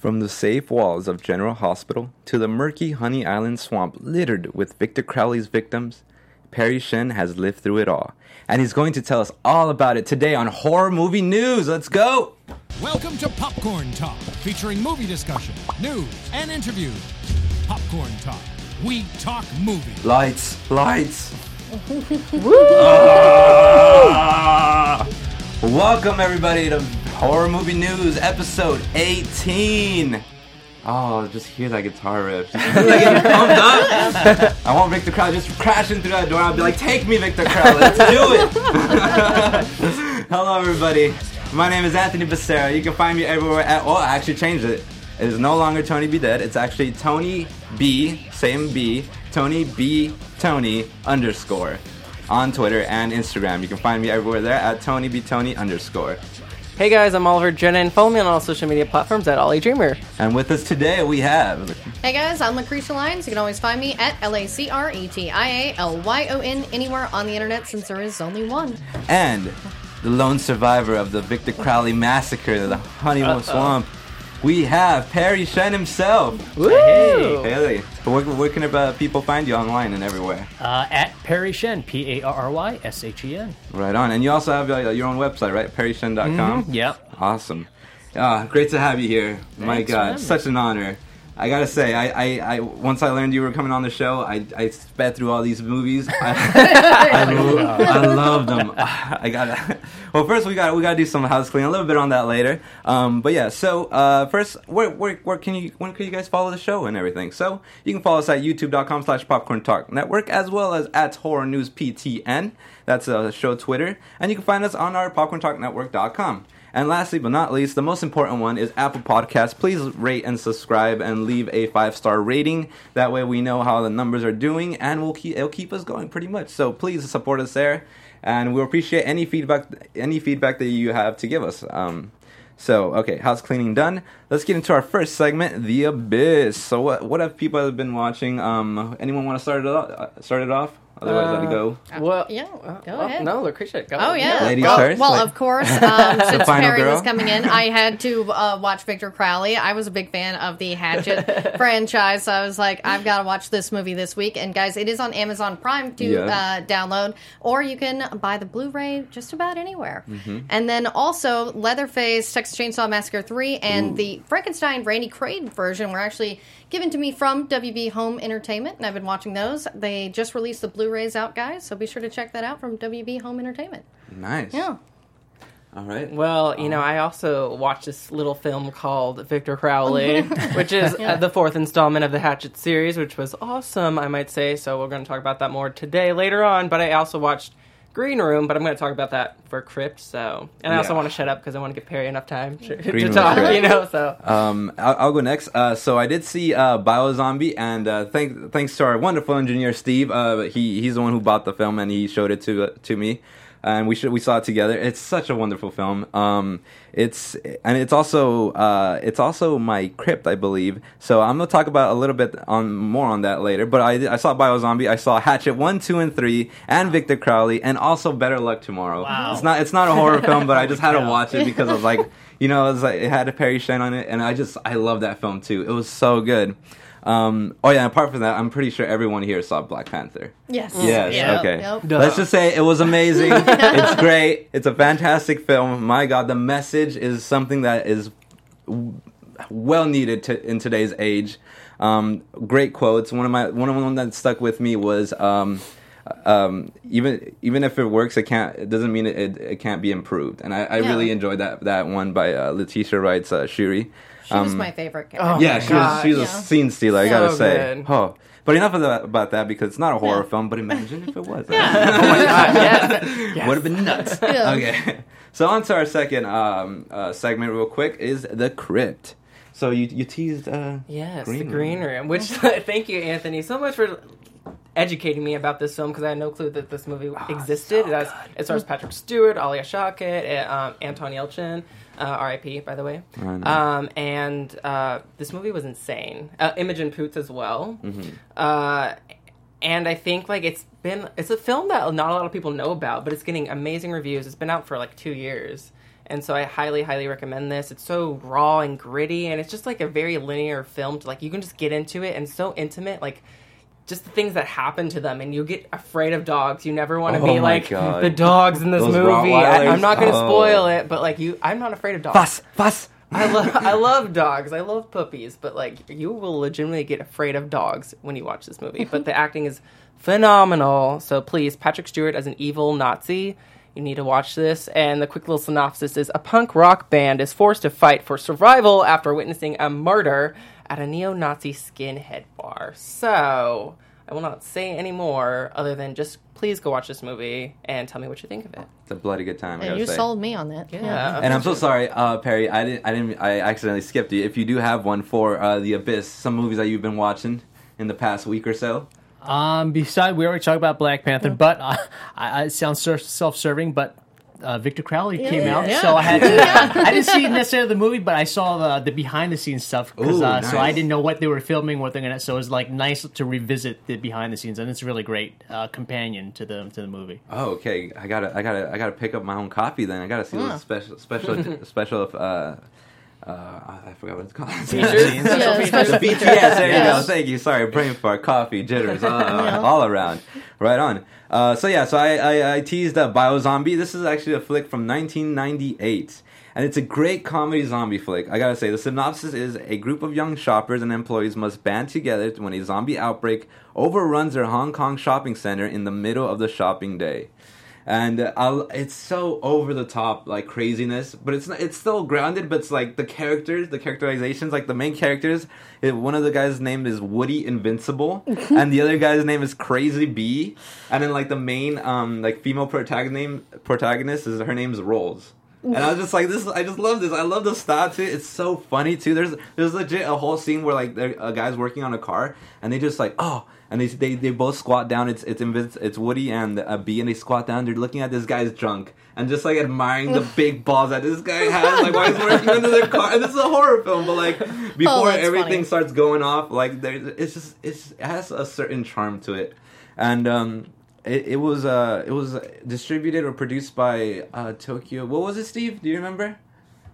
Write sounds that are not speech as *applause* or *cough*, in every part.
From the safe walls of General Hospital to the murky Honey Island swamp littered with Victor Crowley's victims, Parry Shen has lived through it all. And he's going to tell us all about it today on Horror Movie News. Let's go! Welcome to Popcorn Talk, featuring movie discussion, news, and interviews. Popcorn Talk. We talk movies. Lights, lights. *laughs* Ah! Welcome everybody to Horror Movie News episode 18. Oh, just hear that guitar riff. Just feel like getting pumped up. *laughs* I want Victor Crowley just crashing through that door. I'll be like, take me, Victor Crowley. Let's do it. *laughs* Hello, everybody. My name is Anthony Becerra. You can find me everywhere at, oh, I actually changed it. It is no longer Tony B. Dead. It's actually Tony B, same B, Tony B. Tony underscore on Twitter and Instagram. You can find me everywhere there at Tony B. Tony underscore. Hey guys, I'm Oliver Jenna, and follow me on all social media platforms at Ollie Dreamer. And with us today we have Hey guys, I'm Lacretia Lyons. You can always find me at L A C R E T I A L Y O N anywhere on the internet since there is only one. and the lone survivor of the Victor Crowley massacre, the Honeymoon Swamp. We have Parry Shen himself. Woo! Haley, where, where can uh, people find you online and everywhere? Uh, at Parry Shen, P A R R Y S H E N. Right on. And you also have uh, your own website, right? ParryShen.com. Yep. Awesome. Ah, great to have you here. My Thanks for God, such an honor. I gotta say, I, I, I once I learned you were coming on the show, I, I sped through all these movies. *laughs* I, I, *laughs* I love them. *laughs* I gotta. Well, first we got we gotta do some house cleaning. A little bit on that later. Um, but yeah. So uh, first, where, where where can you when can you guys follow the show and everything? So you can follow us at YouTube.com/slash Popcorn Talk Network as well as at Horror News PTN. That's a show Twitter, and you can find us on our PopcornTalkNetwork.com. And lastly but not least, the most important one is Apple Podcasts. Please rate and subscribe and leave a five star rating. That way we know how the numbers are doing and we'll keep it'll keep us going pretty much. So please support us there, and we'll appreciate any feedback any feedback that you have to give us. Um, so okay, house cleaning done. Let's get into our first segment, The Abyss. So what what have people been watching? Um, anyone want to start it off? uh, Start it off? Otherwise, let it go. Well, Yeah, uh, go oh, ahead. No, Lacretia, go. Oh yeah. Ladies well, first, well like- of course. *laughs* Um, since final Parry girl? was coming in, I had to *laughs* uh, watch Victor Crowley. I was a big fan of the Hatchet *laughs* franchise, so I was like, I've got to watch this movie this week. And guys, it is on Amazon Prime to Yeah. uh, download, or you can buy the Blu-ray just about anywhere. Mm-hmm. And then also Leatherface, Texas Chainsaw Massacre three, and the Frankenstein Randy Quaid version were actually given to me from WB Home Entertainment, and I've been watching those. They just released the Blu-rays out, guys, so be sure to check that out from WB Home Entertainment. Nice. Yeah. All right. Well, you know, I also watched this little film called Victor Crowley, *laughs* which is uh, the fourth installment of the Hatchet series, which was awesome, I might say. So we're going to talk about that more today later on. But I also watched Green Room, but I'm going to talk about that for Crypt. So, and I also Yeah. want to shut up because I want to give Parry enough time to, to talk. great. You know, so Um, I'll, I'll go next. Uh, so I did see uh, Biozombie, and uh, thank, thanks to our wonderful engineer Steve. Uh, he he's the one who bought the film, and he showed it to to me, and we should we saw it together. It's such a wonderful film. Um, it's and it's also uh, it's also my crypt, I believe. So I'm gonna talk about a little bit on more on that later. But I I saw Biozombie, I saw Hatchet one, two, and three, and Victor Crowley, and also Better Luck Tomorrow. Wow. It's not it's not a horror *laughs* film, but I just had to watch it because I was like. You know, it, was like, it had a Parry Shen on it, and I just I love that film too. It was so good. Um, oh yeah, apart from that, I'm pretty sure everyone here saw Black Panther. Yes. Yes, Yep, okay. yep. Duh. Let's just say it was amazing. *laughs* it's great. It's a fantastic film. My God, the message is something that is w- well needed to, in today's age. Um, great quotes. One of my one of them that stuck with me was. Um, um, even even if it works, it can't. It doesn't mean it, it, it can't be improved. And I, I Yeah. really enjoyed that that one by uh, Letitia Wright's uh, Shuri. She was Um, my favorite Oh yeah, my she was God, she was yeah. a scene stealer. I gotta say. good. Oh, but enough of that, about that because it's not a horror Yeah. film. But imagine if it was. *laughs* oh my God, *laughs* yes. Would have been nuts. *laughs* Yeah. Okay. So on to our second um, uh, segment, real quick, is the crypt. So you you teased. Uh, Yes, Green the Room. Green Room. Which thank you, Anthony, so much for educating me about this film because I had no clue that this movie existed. it, has, it stars Patrick Stewart, Alia Shawkat, uh, um, Anton Yelchin, uh, R.I.P. By the way. Um, and uh, this movie was insane. Uh, Imogen Poots as well. Mm-hmm. Uh, and I think like it's been it's a film that not a lot of people know about, but it's getting amazing reviews. It's been out for like two years. And so I highly, highly recommend this. It's so raw and gritty, and it's just like a very linear film. To, like you can just get into it, and so intimate. Like just the things that happen to them, and you get afraid of dogs. You never want to Oh be like God. the dogs in this Those movie. I, I'm not going to Oh. spoil it, but like you, I'm not afraid of dogs. Fuss, fuss. I love I love dogs. I love puppies, but like you will legitimately get afraid of dogs when you watch this movie. But the acting is phenomenal. So please, Patrick Stewart as an evil Nazi. You need to watch this. And the quick little synopsis is a punk rock band is forced to fight for survival after witnessing a murder at a neo Nazi skinhead bar. So I will not say any more other than just please go watch this movie and tell me what you think of it. It's a bloody good time. And gotta you say. sold me on that. Yeah. And I'm so sorry, uh, Parry. I didn't. I didn't. I accidentally skipped you. If you do have one for uh, the Abyss, some movies that you've been watching in the past week or so. Um, beside, we already talked about Black Panther, but uh, *laughs* I, I it sounds ser- self-serving, but uh, Victor Crowley came yeah, out, yeah. so I had to. I didn't see necessarily the movie, but I saw the, the behind-the-scenes stuff. 'cause, Ooh, uh, So I didn't know what they were filming, what they're gonna. So it was like nice to revisit the behind-the-scenes, and it's a really great uh, companion to the to the movie. Oh, okay. I gotta. I gotta. I gotta pick up my own copy. Then I gotta see Yeah. those special, special, *laughs* special. Uh, I forgot what it's called. Features? *laughs* Yeah, special The features. BTS, there you go. Thank you. Sorry, brain fart, coffee, jitters, uh, *laughs* all around. Right on. Uh, so yeah, so I, I, I teased uh, Biozombie. This is actually a flick from 1998. And it's a great comedy zombie flick. I gotta say, the synopsis is a group of young shoppers and employees must band together when a zombie outbreak overruns their Hong Kong shopping center in the middle of the shopping day and I'll, it's so over the top like craziness but it's not, it's still grounded but it's like the characters the characterizations like the main characters it, one of the guys name is woody invincible *laughs* and the other guy's name is crazy bee and then like the main um like female protagonist name protagonist is her name's rolls and I was just like, this. I just love this. I love the style too. It's so funny too. There's there's legit a whole scene where like there- a guy's working on a car, and they just like oh, and they they, they both squat down. It's it's it's Woody and a Bee, and they squat down. They're looking at this guy's junk and just like admiring the big balls that this guy *laughs* has. Like while he's working on their car. And this is a horror film, but like before that's everything funny. starts going off, like there, it's just it's, it has a certain charm to it, and um. It, it was uh it was distributed or produced by uh Tokyo. What was it, Steve? Do you remember?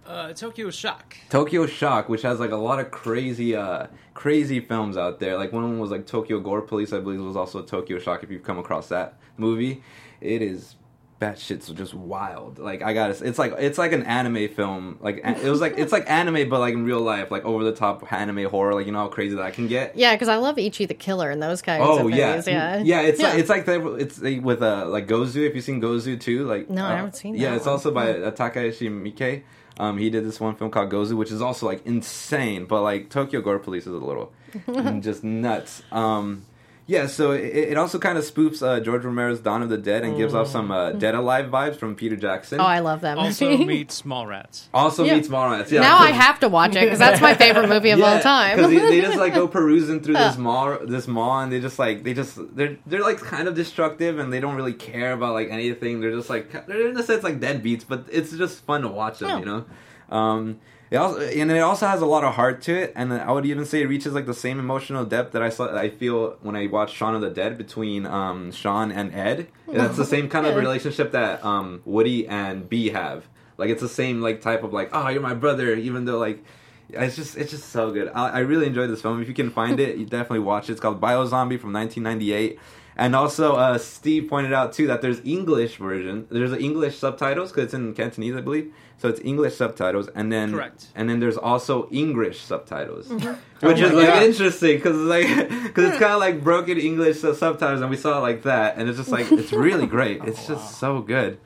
Uh, Tokyo Shock. Tokyo Shock, which has like a lot of crazy, uh, crazy films out there. Like one of them was like Tokyo Gore Police, I believe, was also Tokyo Shock. If you've come across that movie, it is that shit's just wild. Like I got to it's like it's like an anime film. Like it was like it's like anime, but like in real life, like over the top anime horror. Like you know how crazy that can get. Yeah, because I love Ichi the Killer and those kinds Oh of yeah, movies. Yeah, yeah. It's Like, it's like the, it's like with uh like Gozu. If you've seen Gozu too, like No, I uh, haven't seen it. Yeah, that it's one. also by uh, Takashi Miike. Um, he did this one film called Gozu, which is also like insane. But like Tokyo Gore Police is a little *laughs* just nuts. Um, yeah, so it, it also kind of spoofs uh, George Romero's Dawn of the Dead and gives off some uh, Dead Alive vibes from Peter Jackson. oh, I love that movie. Also *laughs* meets Mallrats. also Yeah. meets Mallrats. Yeah, now I have to watch it because that's my favorite movie of all time. because they, they just like go *laughs* perusing through this mall, this mall, and they just like they just they're they're like kind of destructive, and they don't really care about like anything. They're just like they're in a sense like deadbeats, but it's just fun to watch them, Yeah. you know. Um, it also and it also has a lot of heart to it, and I would even say it reaches like the same emotional depth that I saw I feel when I watched Shaun of the Dead between um, Sean and Ed. That's the *laughs* same kind of relationship that um, Woody and Bee have. Like it's the same like type of like oh you're my brother, even though like it's just it's just so good. I, I really enjoyed this film. If you can find it, you *laughs* definitely watch it. It's called Biozombie from 1998. And also, uh, Steve pointed out too that there's English version. There's English subtitles because it's in Cantonese, I believe. So it's English subtitles, and then Correct. and then there's also English subtitles, Mm-hmm. *laughs* which Oh is like God. interesting because like *laughs* because it's kind of like broken English subtitles, and we saw it like that, and it's just like it's really *laughs* great. It's just so good.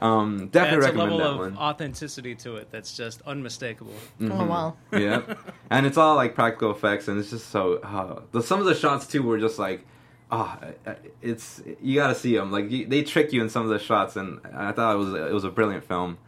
Um, definitely Adds a recommend level that of one. authenticity to it that's just unmistakable. oh wow. yeah, and it's all like practical effects, and it's just so. Uh, the some of the shots too were just like, ah, it's you got to see them. Like you, they trick you in some of the shots, and I thought it was it was a brilliant film.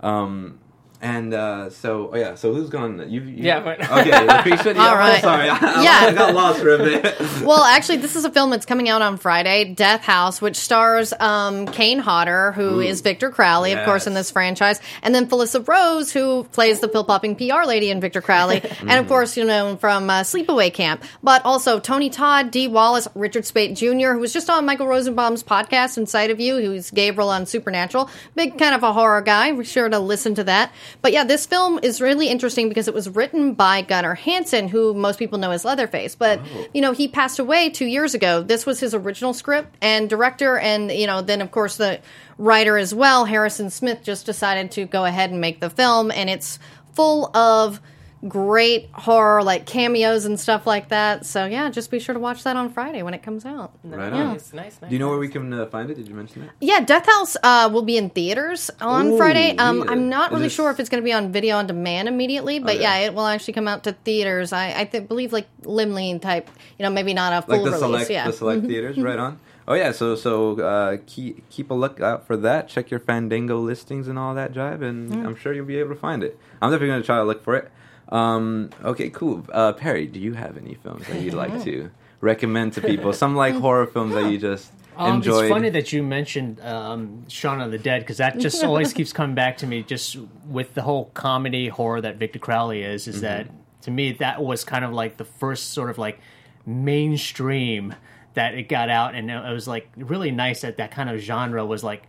Um, and uh, so, oh yeah, so who's going? You, you Yeah, but- okay, Lacretia. *laughs* Yeah, All right. I'm sorry, *laughs* I, Yeah. I got lost for a bit. *laughs* Well, actually, this is a film that's coming out on Friday, Death House, which stars um, Kane Hodder, who is Victor Crowley, of course, in this franchise, and then Felissa Rose, who plays the pill popping PR lady in Victor Crowley, and of course, you know, from uh, Sleepaway Camp, but also Tony Todd, Dee Wallace, Richard Speight Jr., who was just on Michael Rosenbaum's podcast, Inside of You, who's Gabriel on Supernatural. Big kind of a horror guy. Be sure to listen to that. But yeah, this film is really interesting because it was written by Gunnar Hansen, who most people know as Leatherface, but oh. you know, he passed away two years ago. This was his original script and director, and you know, then of course the writer as well, Harrison Smith, just decided to go ahead and make the film, and it's full of great horror like cameos and stuff like that. So yeah, just be sure to watch that on Friday when it comes out. Right on. Nice, nice, nice. Do you know where we can uh, find it? Did you mention it? Yeah, Death House uh, will be in theaters on Ooh, Friday. Um, yeah. I'm not Is really this- sure if it's going to be on video on demand immediately, but Okay. yeah, it will actually come out to theaters. I, I th- believe like Limley type, you know, maybe not a full Like the release. select, yeah, the select theaters, right on. Oh yeah, so so uh, keep keep a lookout for that. Check your Fandango listings and all that jive, and I'm sure you'll be able to find it. I'm definitely going to try to look for it. Um, okay, cool. Uh, Parry, do you have any films that you'd like *laughs* to recommend to people? Some like *laughs* horror films that you just Um, enjoyed. It's funny that you mentioned um, Shaun of the Dead because that just *laughs* always keeps coming back to me. Just with the whole comedy horror that Victor Crowley is, is that to me that was kind of like the first sort of like mainstream that it got out, and it was like really nice that that kind of genre was like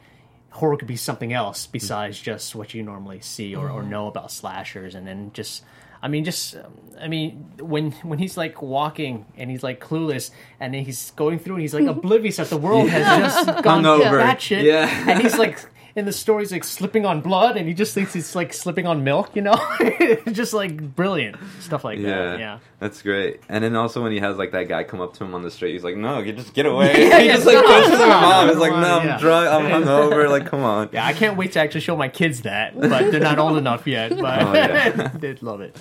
horror could be something else besides just what you normally see or, or mm-hmm. know about slashers, and then just. I mean, just I mean, when when he's like walking and he's like clueless, and then he's going through and he's like *laughs* oblivious that the world has just gone Hungover. batshit. Yeah. and he's like in the story, he's like slipping on blood, and he just thinks he's like slipping on milk. You know, *laughs* just like brilliant stuff like yeah, that. Yeah. that's great. And then also when he has like that guy come up to him on the street, he's like, "No, you just get *laughs* away." he just like pushes him off. He's like, "No, I'm Yeah. drunk. I'm hungover. Like, come on." *laughs* Yeah, I can't wait to actually show my kids that, but they're not old enough yet. Oh, but Oh, yeah. they'd love it.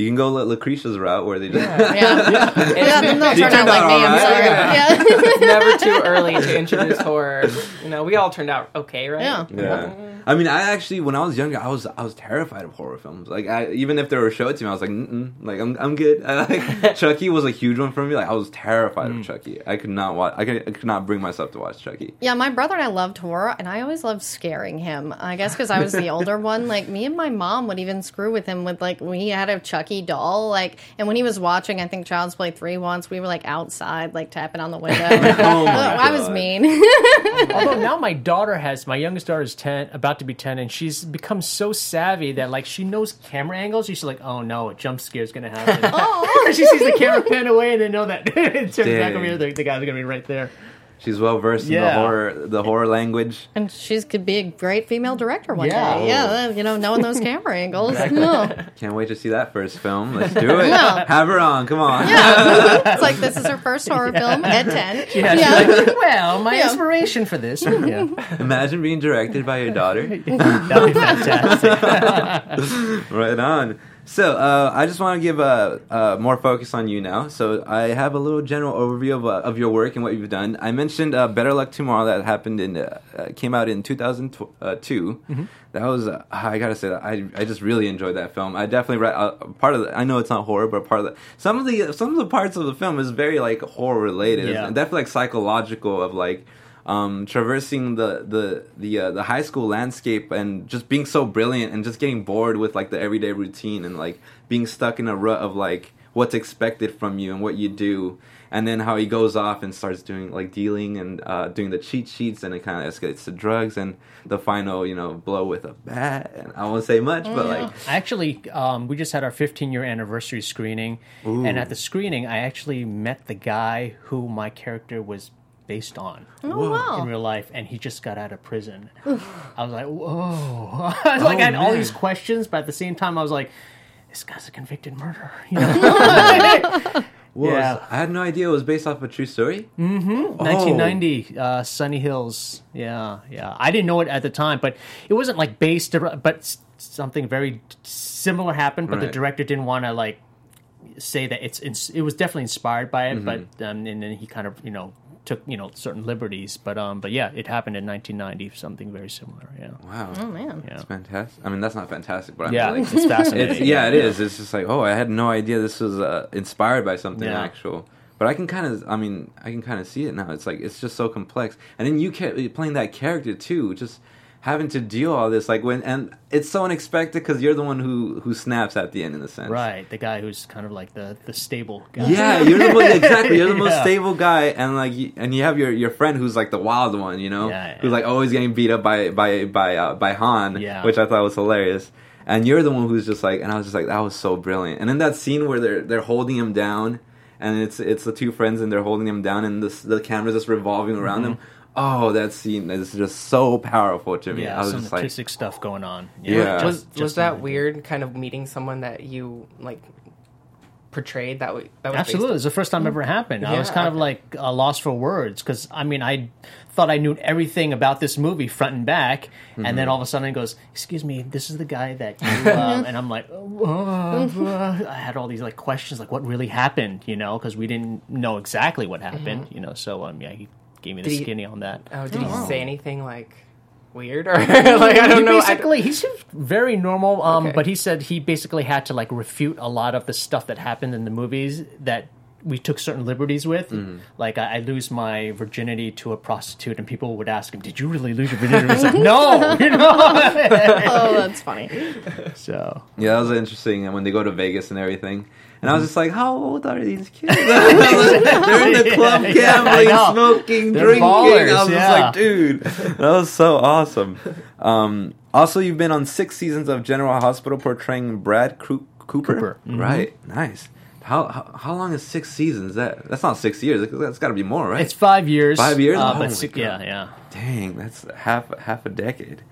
You can go let Lacretia's route where they just yeah, yeah. then they'll turn out like out me. all I'm sorry. Yeah. *laughs* it's never too *laughs* early to introduce horror. You know, we all turned out okay, right? Yeah. Yeah, I mean, I actually when I was younger, I was I was terrified of horror films. Like, I, even if they were showed to me, I was like, Mm-mm. like I'm I'm good. *laughs* I, like, Chucky was a huge one for me. Like, I was terrified of mm. Chucky. I could not watch. I could, I could not bring myself to watch Chucky. Yeah, my brother and I loved horror, and I always loved scaring him. I guess because I was the older one. Like me and my mom would even screw with him with like we had a Chucky doll, like, and when he was watching, I think Child's Play three once, we were like outside, like tapping on the window. *laughs* Oh, *laughs* oh I was mean. *laughs* Although now my daughter has my youngest daughter is ten, about to be ten, and she's become so savvy that like she knows camera angles. She's like, "Oh no, a jump scare is gonna happen." oh, she sees the camera pan away and then know that it turns back Dang. over here. The, the guy's gonna be right there. She's well versed in the horror the horror language. and she could be a great female director one Yeah. day. Yeah, you know, knowing those camera angles. Yeah. Can't wait to see that first film. Let's do it. Yeah. Have her on. Come on. Yeah. it's like this is her first horror *laughs* film at ten. Yeah, Yeah. she's like, well, my Yeah. inspiration for this. *laughs* Yeah, Imagine being directed by your daughter. *laughs* that'd be fantastic. right on. So uh, I just want to give uh, uh, more focus on you now. So I have a little general overview of, uh, of your work and what you've done. I mentioned uh, Better Luck Tomorrow that happened in uh, came out in 2002. That was uh, I gotta say that I I just really enjoyed that film. I definitely read uh, part of the, I know it's not horror, but part of the some of the some of the parts of the film is very like horror related. Yeah. and definitely like psychological of like um, traversing the the the uh, the high school landscape and just being so brilliant and just getting bored with like the everyday routine and like being stuck in a rut of like what's expected from you and what you do. And then how he goes off and starts doing like dealing and uh, doing the cheat sheets and it kind of escalates to drugs and the final you know blow with a bat. And I won't say much but like Actually, um, we just had our 15 year anniversary screening, and at the screening, I actually met the guy who my character was based on Oh in real life, and he just got out of prison. I was like, whoa! *laughs* I was like, I had all these questions, but at the same time, I was like, this guy's a convicted murderer. You *laughs* know? whoa, Yeah. I had no idea it was based off a true story 1990, uh, Sunny Hills. Yeah, yeah. I didn't know it at the time, but it wasn't like based, but something very similar happened. But the director didn't want to like say that it's. ins- It was definitely inspired by it, but Mm-hmm. um, and then he kind of you know took you know certain liberties. But um, but yeah, it happened in 1990, something very similar. Yeah, Wow. Oh man. yeah, It's fantastic. I mean, that's not fantastic, but I'm yeah. like, It's fascinating. It's, yeah, it is. It's just like, oh, I had no idea this was uh, inspired by something Yeah. actual. But I can kind of, I mean, I can kind of see it now. It's like it's just so complex, and then you ca- playing that character too, just having to deal all this, like when, and it's so unexpected because you're the one who who snaps at the end in a sense, Right, the guy who's kind of like the the stable guy. Yeah, you're the most, exactly. You're the *laughs* most stable guy, and like, you, and you have your your friend who's like the wild one, you know, Yeah, yeah. who's like always getting beat up by by by uh, by Han, Yeah. which I thought was hilarious. And you're the one who's just like, and I was just like, that was so brilliant. And then that scene where they're they're holding him down, and it's it's the two friends and they're holding him down, and the the camera's just revolving around them. Oh, that scene is just so powerful to me. Mm-hmm. yeah, I was some just like, artistic stuff going on. Yeah. was just- was just that an- weird? Kind of meeting someone that you like portrayed that way. That was based Absolutely, it was the first time it ever happened. I was Yeah, kind of like uh, lost for words because I mean I thought I knew everything about this movie front and back, and then all of a sudden it goes, "Excuse me, this is the guy that," you, *laughs* um, and I'm like, uh, uh, *laughs* I had all these like questions, like what really happened, you know, because we didn't know exactly what happened, you know. So um, yeah, he gave me the Did he- skinny on that. Oh, did he say anything like weird *laughs* or like I don't he know? I- basically he's very normal um Okay. but he said he basically had to like refute a lot of the stuff that happened in the movies that we took certain liberties with Mm-hmm. like I, I lose my virginity to a prostitute and people would ask him did you really lose your virginity he's like no you *laughs* know Oh, that's funny. *laughs* so Yeah, that was interesting. And when they go to Vegas and everything, and I was just like, "How old are these kids? *laughs* *laughs* They're in the club Yeah, yeah, gambling, smoking, They're drinking." ballers, I was yeah. just like, "Dude, *laughs* that was so awesome." Um, also, you've been on six seasons of General Hospital portraying Brad Cooper. Cooper, mhm. Right, nice. How, how how long is six seasons? That that's not six years. That's got to be more, right? it's five years Five years? uh, Oh six, yeah yeah Dang, that's half half a decade.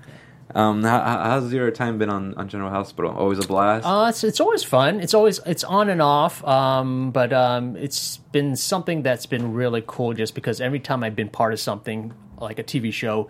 Um, how, how- how's your time been on, on General Hospital? Always a blast. Uh, it's it's always fun. It's always it's on and off. Um, but um, it's been something that's been really cool just because every time I've been part of something like a TV show,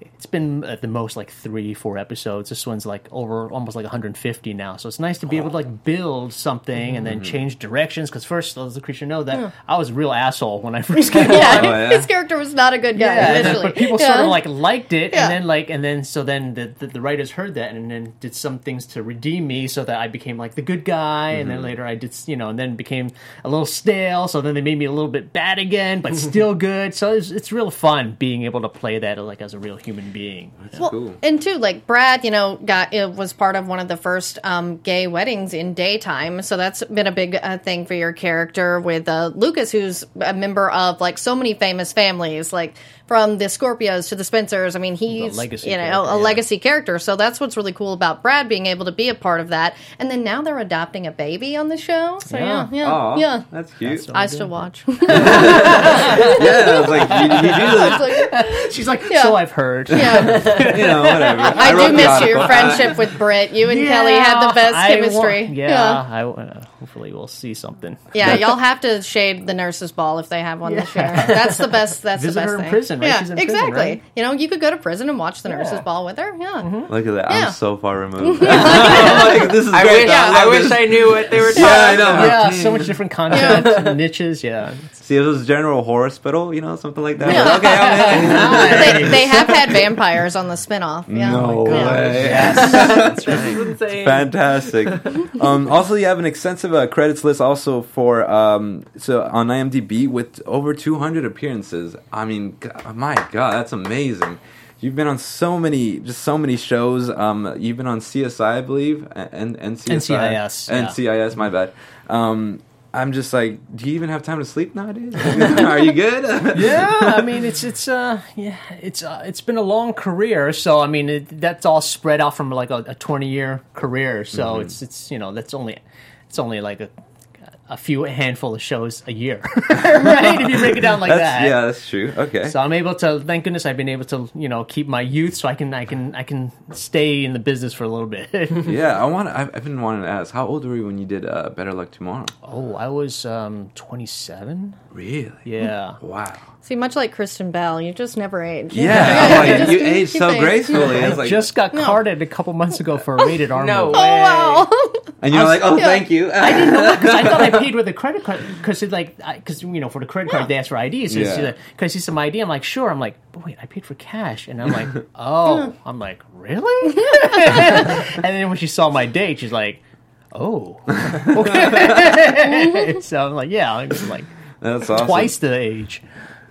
it's been at the most like three four episodes. This one's like over almost like 150 now. So it's nice to be able to like build something and then change directions. Because first, as the creature know that I was a real asshole when I *laughs* first came Yeah, on. *laughs* Oh, yeah? his character was not a good guy Yeah, initially. but people Yeah. sort of like liked it, Yeah. and then like, and then so then the, the the writers heard that, and then did some things to redeem me, so that I became like the good guy, and Mm-hmm. then later I did, you know, and then became a little stale, so then they made me a little bit bad again, but *laughs* still good. So it's it's real fun being able to play that like as a real human being. Well, cool. and too, like Brad, you know, got it was part of one of the first um, gay weddings in daytime, so that's been a big uh, thing for your character. With uh, Lucas, who's a member of like so many famous families, like from the Scorpios to the Spencers. I mean, he's legacy you know character, a yeah. legacy character. So that's what's really cool about Brad being able to be a part of that. And then now they're adopting a baby on the show. So yeah, Yeah. yeah, Aw, yeah. that's cute. so- I still watch. *laughs* yeah, I was like, you, you do *laughs* this, She's like, Yeah. so I've heard. Yeah. *laughs* you know, whatever. I, wrote do the miss your friendship with Britt. You and Kelly had the best I wa- chemistry. yeah, I, uh, hopefully we'll see something. Yeah, *laughs* y'all have to shade the nurse's ball if they have one this year. That's the best. That's Visit the best her in thing. prison, right? Yeah, She's in prison, exactly. right? You know, you could go to prison and watch the nurse's ball with her. Yeah, Look at that. Yeah. I'm so far removed. *laughs* *laughs* I'm like, this is I great. wish though. I love wish. I knew what they were talking Yeah, I know. about. Yeah, so much different content niches. Yeah, See, if it was General horror Hospital, you know, something like that. Yeah. Okay, I'm in. they, they have had vampires on the spinoff. Yeah. No Yeah. way. This is insane. Fantastic. um, also, you have an extensive uh, credits list also for um, so on IMDb with over 200 appearances. I mean, g- my God, that's amazing. You've been on so many, just so many shows. Um, you've been on CSI, I believe, and NCSI, NCIS, yeah. NCIS. My bad. Um, I'm just like, do you even have time to sleep nowadays? *laughs* *laughs* Are you good? *laughs* yeah. I mean, it's it's uh yeah, it's uh, it's been a long career. So I mean, it, that's all spread out from like a, a 20 year career. So Mm-hmm. it's it's you know that's only it's only like a a few handful of shows a year, *laughs* *laughs* right? If you break it down like That's, that. yeah, that's true. Okay. So I'm able to, thank goodness, I've been able to, you know, keep my youth, so I can, I can, I can stay in the business for a little bit. *laughs* yeah, I want. I've, I've been wanting to ask, how old were you when you did uh, Better Luck Tomorrow? oh, I was um 27. Really? Yeah. Wow. See, much like Kristen Bell, you just never age. Yeah, *laughs* I'm like, just you age so aging. gracefully. It's like, Just got carded a couple months ago for a *laughs* rated R No movie. way. Oh wow! *laughs* and you're I was- like, oh, Yeah. thank you. I didn't know because I thought I paid with a credit card because like because you know for the credit card they ask for ID. So Yeah. yeah. can I see some ID? I'm like sure. I'm like but wait I paid for cash and I'm like oh I'm like really? and then when she saw my date she's like oh okay. so I'm like yeah I'm just like That's awesome. twice the age.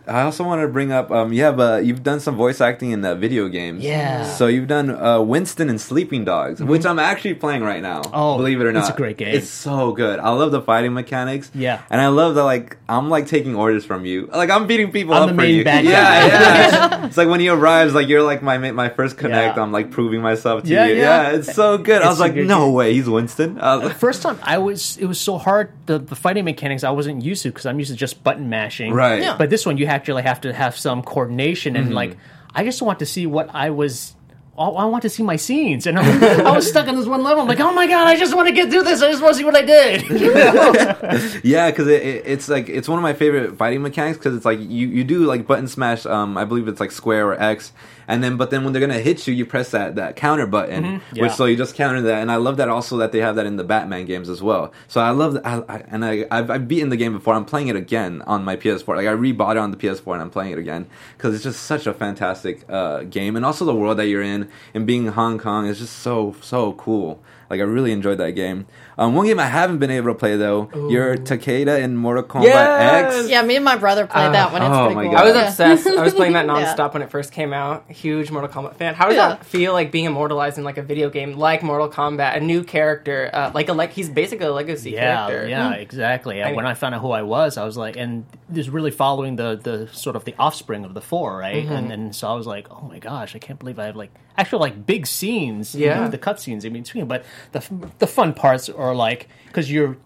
I also wanted to bring up, um, yeah, but you've done some voice acting in uh, video games. Yeah. So you've done uh, Winston and Sleeping Dogs, which I'm actually playing right now. Oh, believe it or not, it's a great game. It's so good. I love the fighting mechanics. Yeah. and I love that. Like I'm like taking orders from you. Like I'm beating people I'm up the for main you. bad yeah, guy. yeah. *laughs* it's like when he arrives, like you're like my my first connect. Yeah. I'm like proving myself to Yeah, you. yeah. yeah. it's so good. I was like, no game. way, he's Winston. Like, First time I was it was so hard the, the fighting mechanics I wasn't used to because I'm used to just button mashing. Right. Yeah. But this one you actually have to have some coordination and like I just want to see what I was. I want to see my scenes, and I'm, I was stuck on this one level. I'm like, oh my god, I just want to get through this. I just want to see what I did. *laughs* Yeah, because it, it, it's like it's one of my favorite fighting mechanics because it's like you, you do like button smash. Um, I believe it's like square or X, and then but then when they're gonna hit you, you press that that counter button, Mm-hmm. Yeah. which so you just counter that. And I love that also that they have that in the Batman games as well. So I love that. I, I, and I I've, I've beaten the game before. I'm playing it again on my PS4. Like I rebought it on the PS4 and I'm playing it again because it's just such a fantastic uh, game, and also the world that you're in and being in Hong Kong is just so so cool. Like I really enjoyed that game. Um, one game I haven't been able to play though, you're Takeda in Mortal Kombat Yes! X. Yeah, me and my brother played that one. It's oh pretty my cool. God. I was obsessed. I was playing that *laughs* Yeah. nonstop when it first came out. Huge Mortal Kombat fan. How does Yeah. that feel like being immortalized in like a video game like Mortal Kombat? A new character, uh, like a like he's basically a legacy yeah, character. yeah, exactly. I- when I found out who I was, I was like, and just really following the the sort of the offspring of the four, right? Mm-hmm. And and so I was like, oh my gosh, I can't believe I have like actual like big scenes, you Yeah. know, the cutscenes in between. But the f- the fun parts are like because you're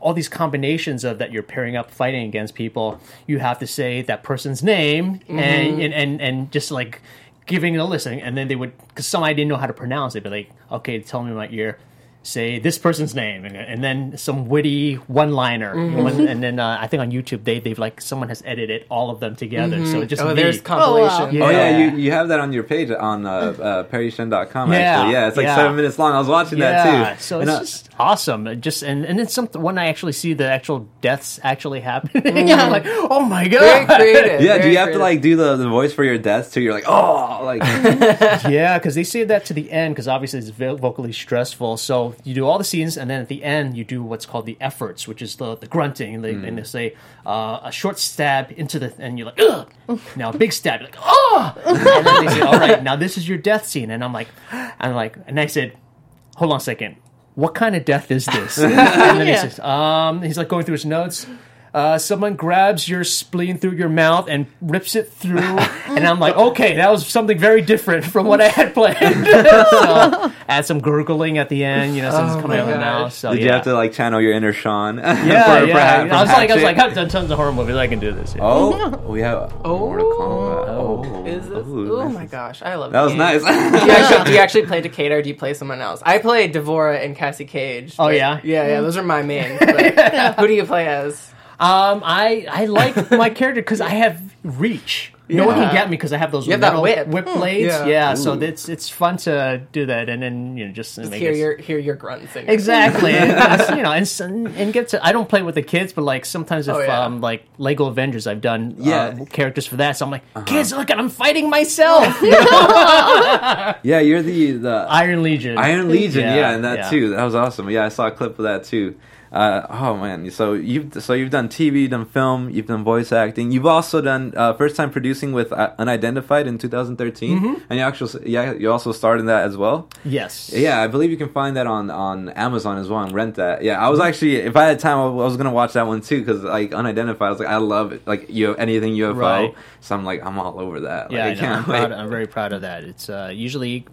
all these combinations of that you're pairing up fighting against people you have to say that person's name Mm-hmm. and, and and and just like giving a list and then they would because some I didn't know how to pronounce it but like okay tell me my ear say this person's name and, and then some witty one liner Mm-hmm. and then uh, I think on YouTube they they've like someone has edited all of them together so it just Oh, there's compilation. Yeah. Oh yeah, you, you have that on your page on uh, uh, parryshen.com Yeah, actually. Yeah, it's like yeah. seven minutes long. I was watching yeah, that too. so And, it's uh, just awesome. Just and and then something when I actually see the actual deaths actually happening, *laughs* I'm like, oh my Very god, creative. yeah, do very you have to like do the, the voice for your deaths too? You're like, oh, like *laughs* *laughs* yeah, because they say that to the end because obviously it's vocally stressful. So you do all the scenes, and then at the end you do what's called the efforts, which is the the grunting, and they, and they say uh, a short stab into the, and you're like, ugh. Now a big stab, you're like, oh, and then they say, all right, now this is your death scene, and I'm like, I'm like, and I said, hold on a second. What kind of death is this? *laughs* And then he says, um, he's like going through his notes. Uh, someone grabs your spleen through your mouth and rips it through, *laughs* and I'm like, okay, that was something very different from what I had planned. *laughs* so, add some gurgling at the end, you know, something's Oh coming out of the mouth. So did yeah. you have to like channel your inner Sean? *laughs* yeah, for, yeah. for ha- for I was like, I was like, I've done tons of horror movies. I can do this. Yeah. Oh, we have Mortal Kombat. Oh, Is this? Ooh, Oh nice. my gosh, I love That That was nice. do, you actually, do you actually play Takeda or do you play someone else? I play D'Vorah and Cassie Cage. Oh, yeah? yeah, yeah. Those are my main. but who do you play as? Um, I I like *laughs* my character because I have reach. No one can get me because I have those You have that metal whip. blades. Yeah. Yeah, so it's it's fun to do that, and then you know just, Just make hear it- your hear your grunts. *laughs* And Exactly, and, it's, you know, and, s- and get to. I don't play with the kids, but like sometimes if Oh, yeah. um like Lego Avengers, I've done Yeah. uh, characters for that. So I'm like, Uh-huh. kids, look, I'm fighting myself. *laughs* yeah, you're the the Iron Legion. Iron Legion, yeah, Yeah, and that yeah. too. That was awesome. Yeah, I saw a clip of that too. Uh, oh man, so you've so you've done TV, you've done film, you've done voice acting. You've also done uh, first time producing with uh, Unidentified in 2013, Mm-hmm. and you actually yeah you also starred in that as well. Yes. Yeah, I believe you can find that on on Amazon as well and rent that. Yeah, I was actually if I had time, I was gonna watch that one too because like Unidentified, I was like I love it. Like you anything UFO, Right. so I'm like I'm all over that. Like, Yeah, I I'm, *laughs* proud. I'm very proud of that. It's uh, usually,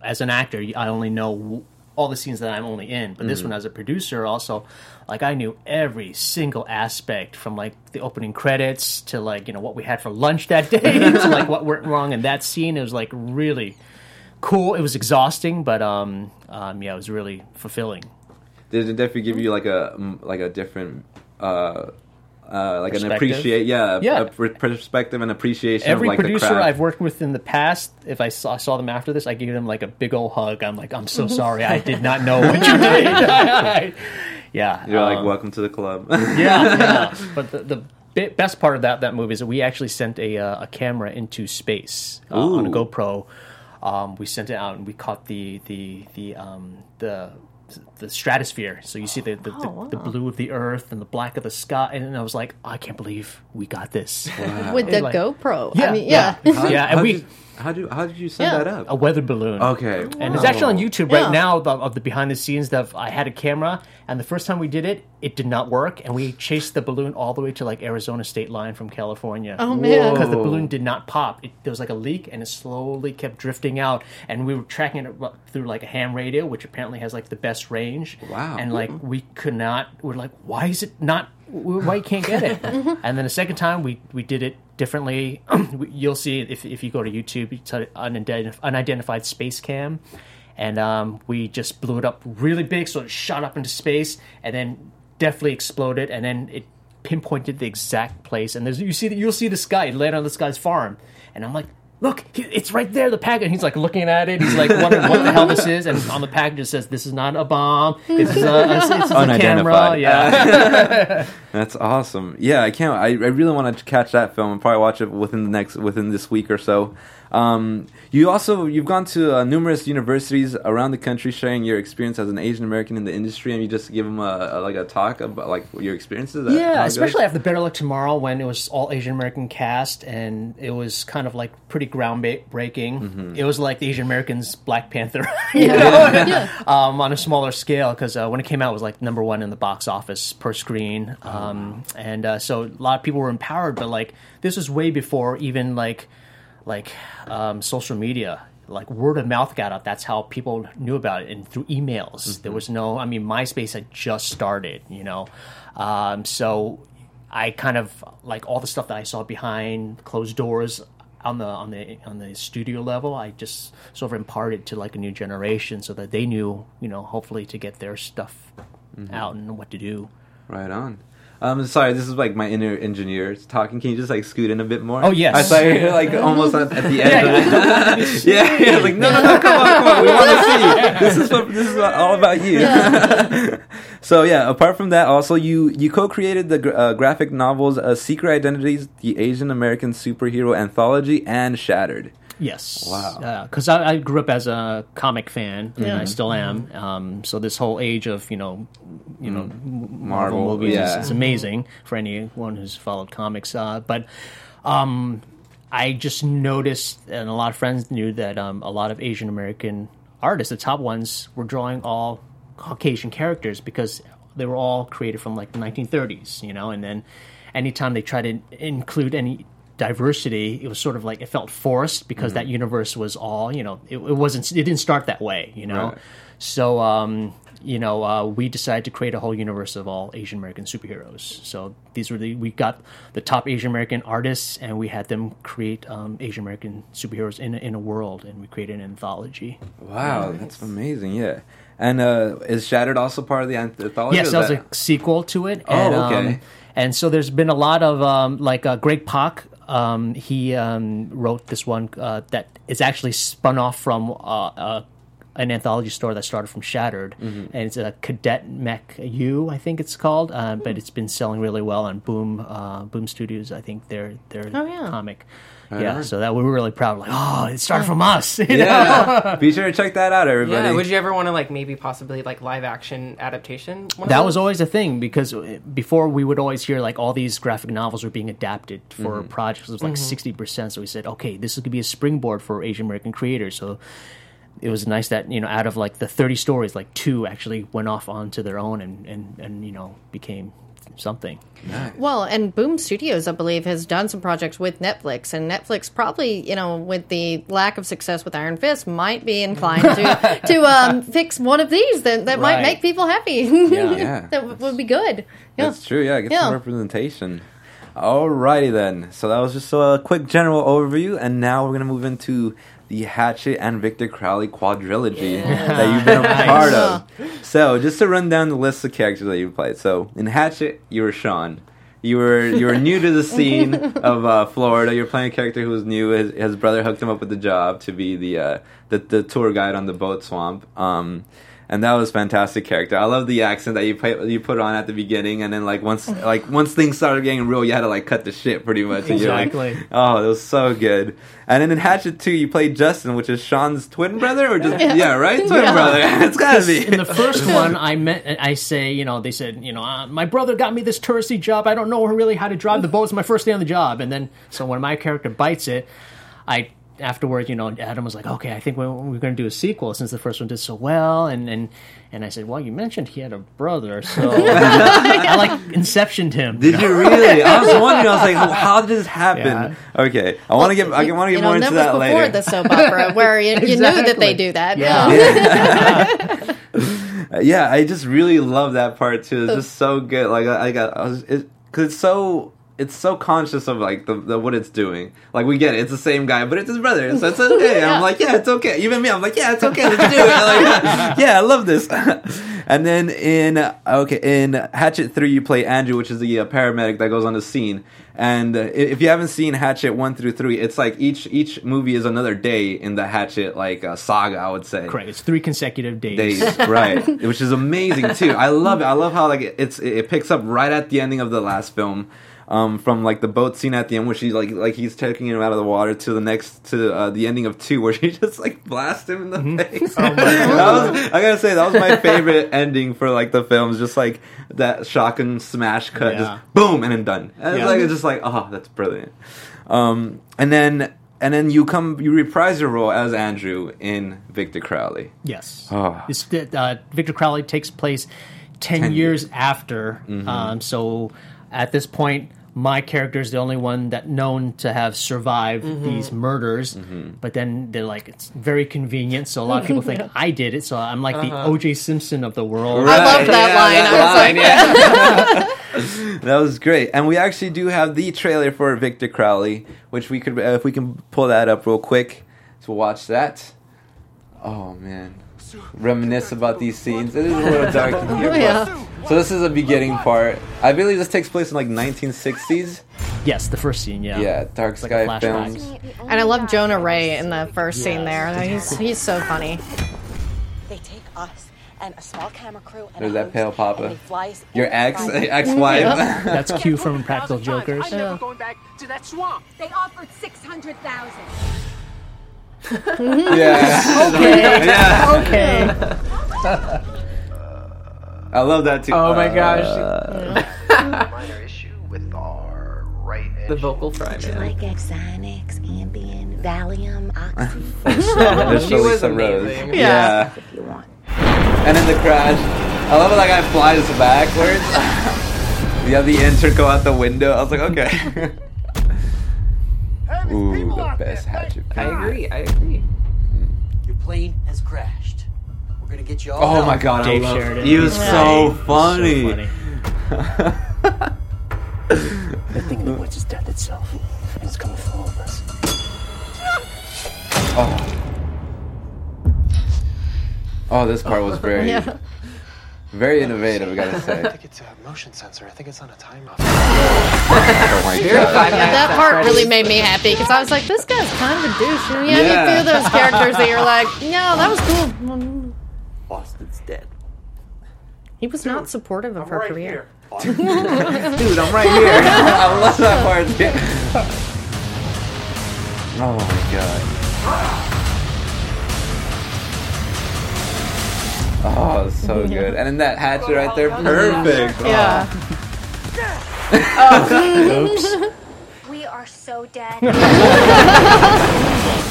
as an actor, I only know all the scenes that I'm only in. But Mm-hmm. this one, as a producer, also, like I knew every single aspect from like the opening credits to like you know what we had for lunch that day *laughs* to like *laughs* what went wrong in that scene. It was like really cool. It was exhausting, but um, um yeah, it was really fulfilling. Did it definitely give you like a like a different uh uh, like an Perspective? appreciate, yeah, Yeah. a pr- perspective and appreciation. Every of, like, producer the craft. I've worked with in the past, if I saw, saw them after this, I gave them like a big old hug. I'm like, I'm so sorry, I did not know *laughs* what you did. *laughs* yeah, You're like, um, welcome to the club. *laughs* yeah, yeah. But the, the best part of that that movie is that we actually sent a uh, a camera into space uh, on a GoPro. Um, we sent it out and we caught the the the um, the the stratosphere. So you see the the, the, oh, the blue of the earth and the black of the sky, and I was like, I can't believe we got this. *laughs* with the Like- GoPro. Yeah, I mean, yeah. yeah. *laughs* Yeah, and how we- Did, how do how did you set Yeah. that up? A weather balloon. Okay, And it's actually on YouTube right Yeah. now of, of the behind the scenes that I had a camera, and the first time we did it, it did not work, and we chased the balloon all the way to like Arizona state line from California. Oh, man. Because the balloon did not pop, it, there was like a leak, and it slowly kept drifting out, and we were tracking it uh, through like a ham radio, which apparently has like the best range. Wow. And like we could not, we're like, why is it not? Why you can't get it? *laughs* and then the second time we we did it differently. *clears throat* You'll see if if you go to YouTube, you type unidentif- unidentified space cam, and um, we just blew it up really big, so it shot up into space, and then definitely exploded, and then it pinpointed the exact place. And there's you see that you'll see this guy it landed on this guy's farm, and I'm like. Look, it's right there. The package. He's like looking at it. He's like wondering what the hell this is. And on the package it says, "This is not a bomb. This is a, a, this is a camera." Yeah, *laughs* That's awesome. Yeah, I can't. I, I really want to catch that film and probably watch it within the next within this week or so. Um, you also you've gone to uh, numerous universities around the country, sharing your experience as an Asian American in the industry, and you just give them a, a like a talk about like your experiences. Is Yeah, it especially after Better Luck Tomorrow when it was all Asian American cast and it was kind of like pretty groundbreaking. Mm-hmm. It was like the Asian Americans Black Panther, *laughs* you know, *laughs* um, on a smaller scale because uh, when it came out, it was like number one in the box office per screen, um, and uh, so a lot of people were empowered. But like this was way before even like like um, social media like word of mouth got out. That's how people knew about it and through emails. There was no i mean myspace had just started you know? Um, so i kind of like all the stuff that i saw behind closed doors on the on the on the studio level i just sort of imparted to like a new generation so that they knew you know hopefully to get their stuff out and what to do. Right on. Um, sorry, this is like my inner engineer talking. Can you just like scoot in a bit more? Oh, yes. I saw you like *laughs* almost at, at the end. of it. *laughs* yeah, yeah. Like no, no, no, come on, come on. We want to see. This is what, this is all about you. *laughs* so yeah, apart from that, also you you co-created the gra- uh, graphic novels uh, "Secret Identities," the Asian American superhero anthology, and "Shattered." Yes. Wow. Because I, I grew up as a comic fan, and I still am. Um, so this whole age of you know, you know, Marvel, Marvel, movies yeah. is, is amazing for anyone who's followed comics. Uh, but um, I just noticed, and a lot of friends knew that um, a lot of Asian American artists, the top ones, were drawing all Caucasian characters because they were all created from like the 1930s, you know, and then anytime they tried to include any diversity, it was sort of like it felt forced because that universe was all, you know, it, it wasn't, it didn't start that way, you know. Right. So, um, you know, uh, we decided to create a whole universe of all Asian American superheroes. So these were the we got the top Asian American artists, and we had them create um, Asian American superheroes in a, in a world, and we created an anthology. Wow, that's amazing. Yeah, and uh, is "Shattered" also part of the anthology? Yes, or that was is a sequel to it. Oh, and, okay. Um, and so there's been a lot of um, like uh, Greg Pak. Um, he um, wrote this one uh, that is actually spun off from uh, uh, an anthology store that started from Shattered, Mm-hmm. and it's a Cadet Mech U, I think it's called. Uh, but it's been selling really well on Boom uh, Boom Studios. I think their their Oh, yeah. comic. Right yeah, on. so that we were really proud. Like, oh, it started from us. *laughs* you know? Yeah, be sure to check that out, everybody. Yeah, would you ever want to like maybe possibly like live action adaptation? That was always a thing because uh, before we would always hear like all these graphic novels were being adapted for projects. It was like 60 percent. So we said, okay, this is gonna be a springboard for Asian American creators. So it was nice that you know out of like the 30 stories, like two actually went off onto their own and and and you know became something. Well, and Boom Studios, I believe, has done some projects with Netflix, and Netflix probably, you know, with the lack of success with Iron Fist, might be inclined to *laughs* to um, fix one of these that that might make people happy. *laughs* Yeah. *laughs* that w- would be good. Yeah. That's true. Yeah, get Yeah. some representation. Alrighty then. So that was just a quick general overview, and now we're gonna move into the Hatchet and Victor Crowley quadrilogy *laughs* that you've been a part of. So just to run down the list of characters that you played. So in Hatchet, you were Sean. You were you were new to the scene *laughs* of uh, Florida. You're playing a character who was new. His, his brother hooked him up with the job to be the uh, the, the tour guide on the boat swamp. Um, and that was fantastic character. I love the accent that you put you put on at the beginning, and then like once *sighs* like once things started getting real, you had to like cut the shit pretty much. And you're like, Exactly. oh, it was so good. And then in Hatchet Two, you played Justin, which is Sean's twin brother, or just yeah, right, twin Yeah. brother. *laughs* it's gotta be. In the first *laughs* one, I met. I say, you know, they said, you know, uh, my brother got me this touristy job. I don't know really how to drive the boat. It's my first day on the job. And then, so when my character bites it, I afterwards, you know, Adam was like, okay, I think we're, we're going to do a sequel since the first one did so well. And and and I said, well, you mentioned he had a brother, so *laughs* I like inceptioned him. Did you really? I was *laughs* wondering. I was like, how did this happen? Yeah. Okay, I want to get. I want to you get know, more into numbers that before later. the soap opera, *laughs* where you, you knew that they do that. Yeah. Uh, yeah, I just really love that part too. It's just so good. Like I, I got, I was, it, cause it's so, it's so conscious of like the, the what it's doing. Like we get it, it's the same guy, but it's his brother, so it's okay. *laughs* Yeah. I'm like, yeah, it's okay. Even me, I'm like, yeah, it's okay. Let's do it. *laughs* Like, yeah, I love this. *laughs* and then in uh, okay, in Hatchet Three, you play Andrew, which is the uh, paramedic that goes on the scene. And uh, if you haven't seen Hatchet one through three, it's like each each movie is another day in the Hatchet like uh, saga. I would say Correct. It's three consecutive days. days, right? Which is amazing too. I love it. I love how like it- it's it picks up right at the ending of the last film. Um, from like the boat scene at the end where she's like like he's taking him out of the water to the next to uh, the ending of two where *laughs* she just like blasts him in the Mm-hmm. face. *laughs* Oh *laughs* That was- I gotta say that was my favorite ending for like the films, just like that shotgun smash cut, Yeah. just boom and then done. And it's like it's just like oh that's brilliant. Um, and then and then you come you reprise your role as Andrew in Victor Crowley. Yes. Oh. Uh, Victor Crowley takes place 10, 10 years after. Mm-hmm. Um, so at this point, my character is the only one that known to have survived these murders. Mm-hmm. But then they're like, it's very convenient. So a lot of people think *laughs* I did it. So I'm like the O.J. Simpson of the world. I love that line. I was like, *laughs* That was great, and we actually do have the trailer for Victor Crowley, which we could, uh, if we can pull that up real quick, to watch that. Oh man, reminisce about these scenes. It is a little dark in here, *laughs* Oh, yeah. So this is a beginning part. I believe this takes place in like 1960s. Yes, the first scene, yeah. Yeah, Dark like a Sky flashback. Films. and I love Jonah Ray in the first scene there. He's he's so funny. They take us and a small camera crew and There's a that pale papa. and they Your ex, *laughs* ex-wife. *laughs* That's Q from Practical Jokers. I'm never going back to that swamp. They offered 600,000. Yeah. *laughs* yeah. Okay. I love that too. Oh my Uh, gosh, minor issue with our right edge. the vocal fry man. Like Xanax, Ambien, Valium, Oxy, *laughs* There's She was Lisa Rose. amazing. Yeah. if you want. And in the crash, I love how that guy flies backwards. *laughs* you have the intern go out the window. I was like, okay. Hey, there's Ooh, the best there. hatchet. I agree. I agree. Your plane has crashed. We're gonna get you all Oh out. my god, Dave I love Sheridan. He was Yeah. so Dave was funny. So funny. *laughs* The thing in the woods is death itself, and it's coming for all of us. Oh. oh, this part was very, *laughs* Yeah. Very innovative. I gotta *laughs* say. I think it's a motion sensor. I think it's on a timer. Oh my god. That part really made me happy because I was like, this guy's kind of a douche. And you have Yeah. a few of those characters that you're like, no, that was cool. Boston's dead. He was not supportive of her right career. here. *laughs* Dude, I'm right here. *laughs* I love that part. oh my god. Oh, so good. And then that hatchet oh, right there, perfect. Yeah. Oh. Yeah. *laughs* We are so dead. *laughs*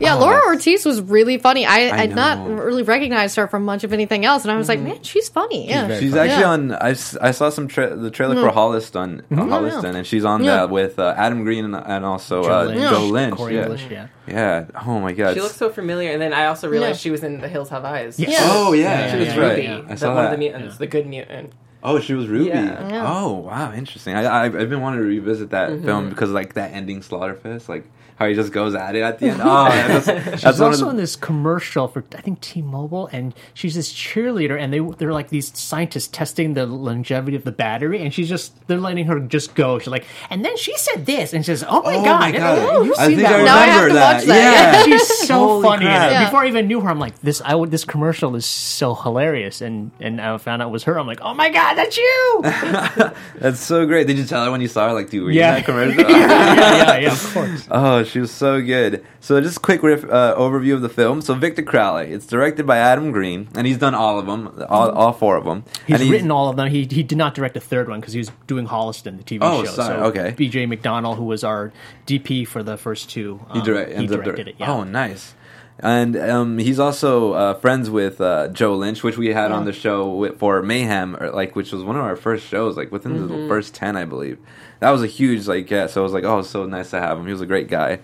Yeah, Laura Ortiz was really funny. I, I I'd not really recognized her from much of anything else, and I was like, man, she's funny. Yeah, She's actually Yeah. on. I saw some tra- the trailer for Holliston, uh, Holliston, and she's on Yeah. that with uh, Adam Green and, and also Joe uh, Lynch. Joe Lynch. Corri yeah. English, yeah. yeah. Oh my god. She looks so familiar, and then I also realized Yeah. she was in The Hills Have Eyes. Yes. Yeah. Oh yeah, Yeah, She was yeah, right. Ruby, yeah. I the, saw one of that. the mutants, the good mutant. Oh, she was Ruby. Yeah. Yeah. Oh, wow, interesting. I, I, I've been wanting to revisit that Mm-hmm. film because like that ending Slaughterfest, like how he just goes at it at the end. *laughs* Oh, that's, that's She's one also of in this commercial for I think T-Mobile, and she's this cheerleader, and they they're like these scientists testing the longevity of the battery, and she's just they're letting her just go. She's like, and then she said this, and she says, "Oh my Oh god, my God. you I see think that?" I? Now I have to that. watch that, Yeah. She's so Holy funny. in it. crap. Yeah. Before I even knew her, I'm like, this. I would. This commercial is so hilarious, and and I found out it was her. I'm like, oh my god, that's you. *laughs* That's so great. Did you tell her when you saw her? Like, dude, were you Yeah. in that commercial? *laughs* yeah, yeah, of course. Oh, she was so good. So, just a quick riff, uh, overview of the film. So, Victor Crowley. It's directed by Adam Green, and he's done all of them, all, all four of them. He's, and written all of them. He he did not direct a third one because he was doing Holliston, the TV Oh, show. sorry, So okay. B.J. McDonnell, who was our DP for the first two, He, um, direct, he ends up directed dir- it. Yeah. Oh, nice. And um, he's also uh, friends with uh, Joe Lynch, which we had on the show with, for Mayhem, or, like which was one of our first shows, like within Mm-hmm. the first ten, I believe. That was a huge like yeah. So I was like, oh, so nice to have him. He was a great guy.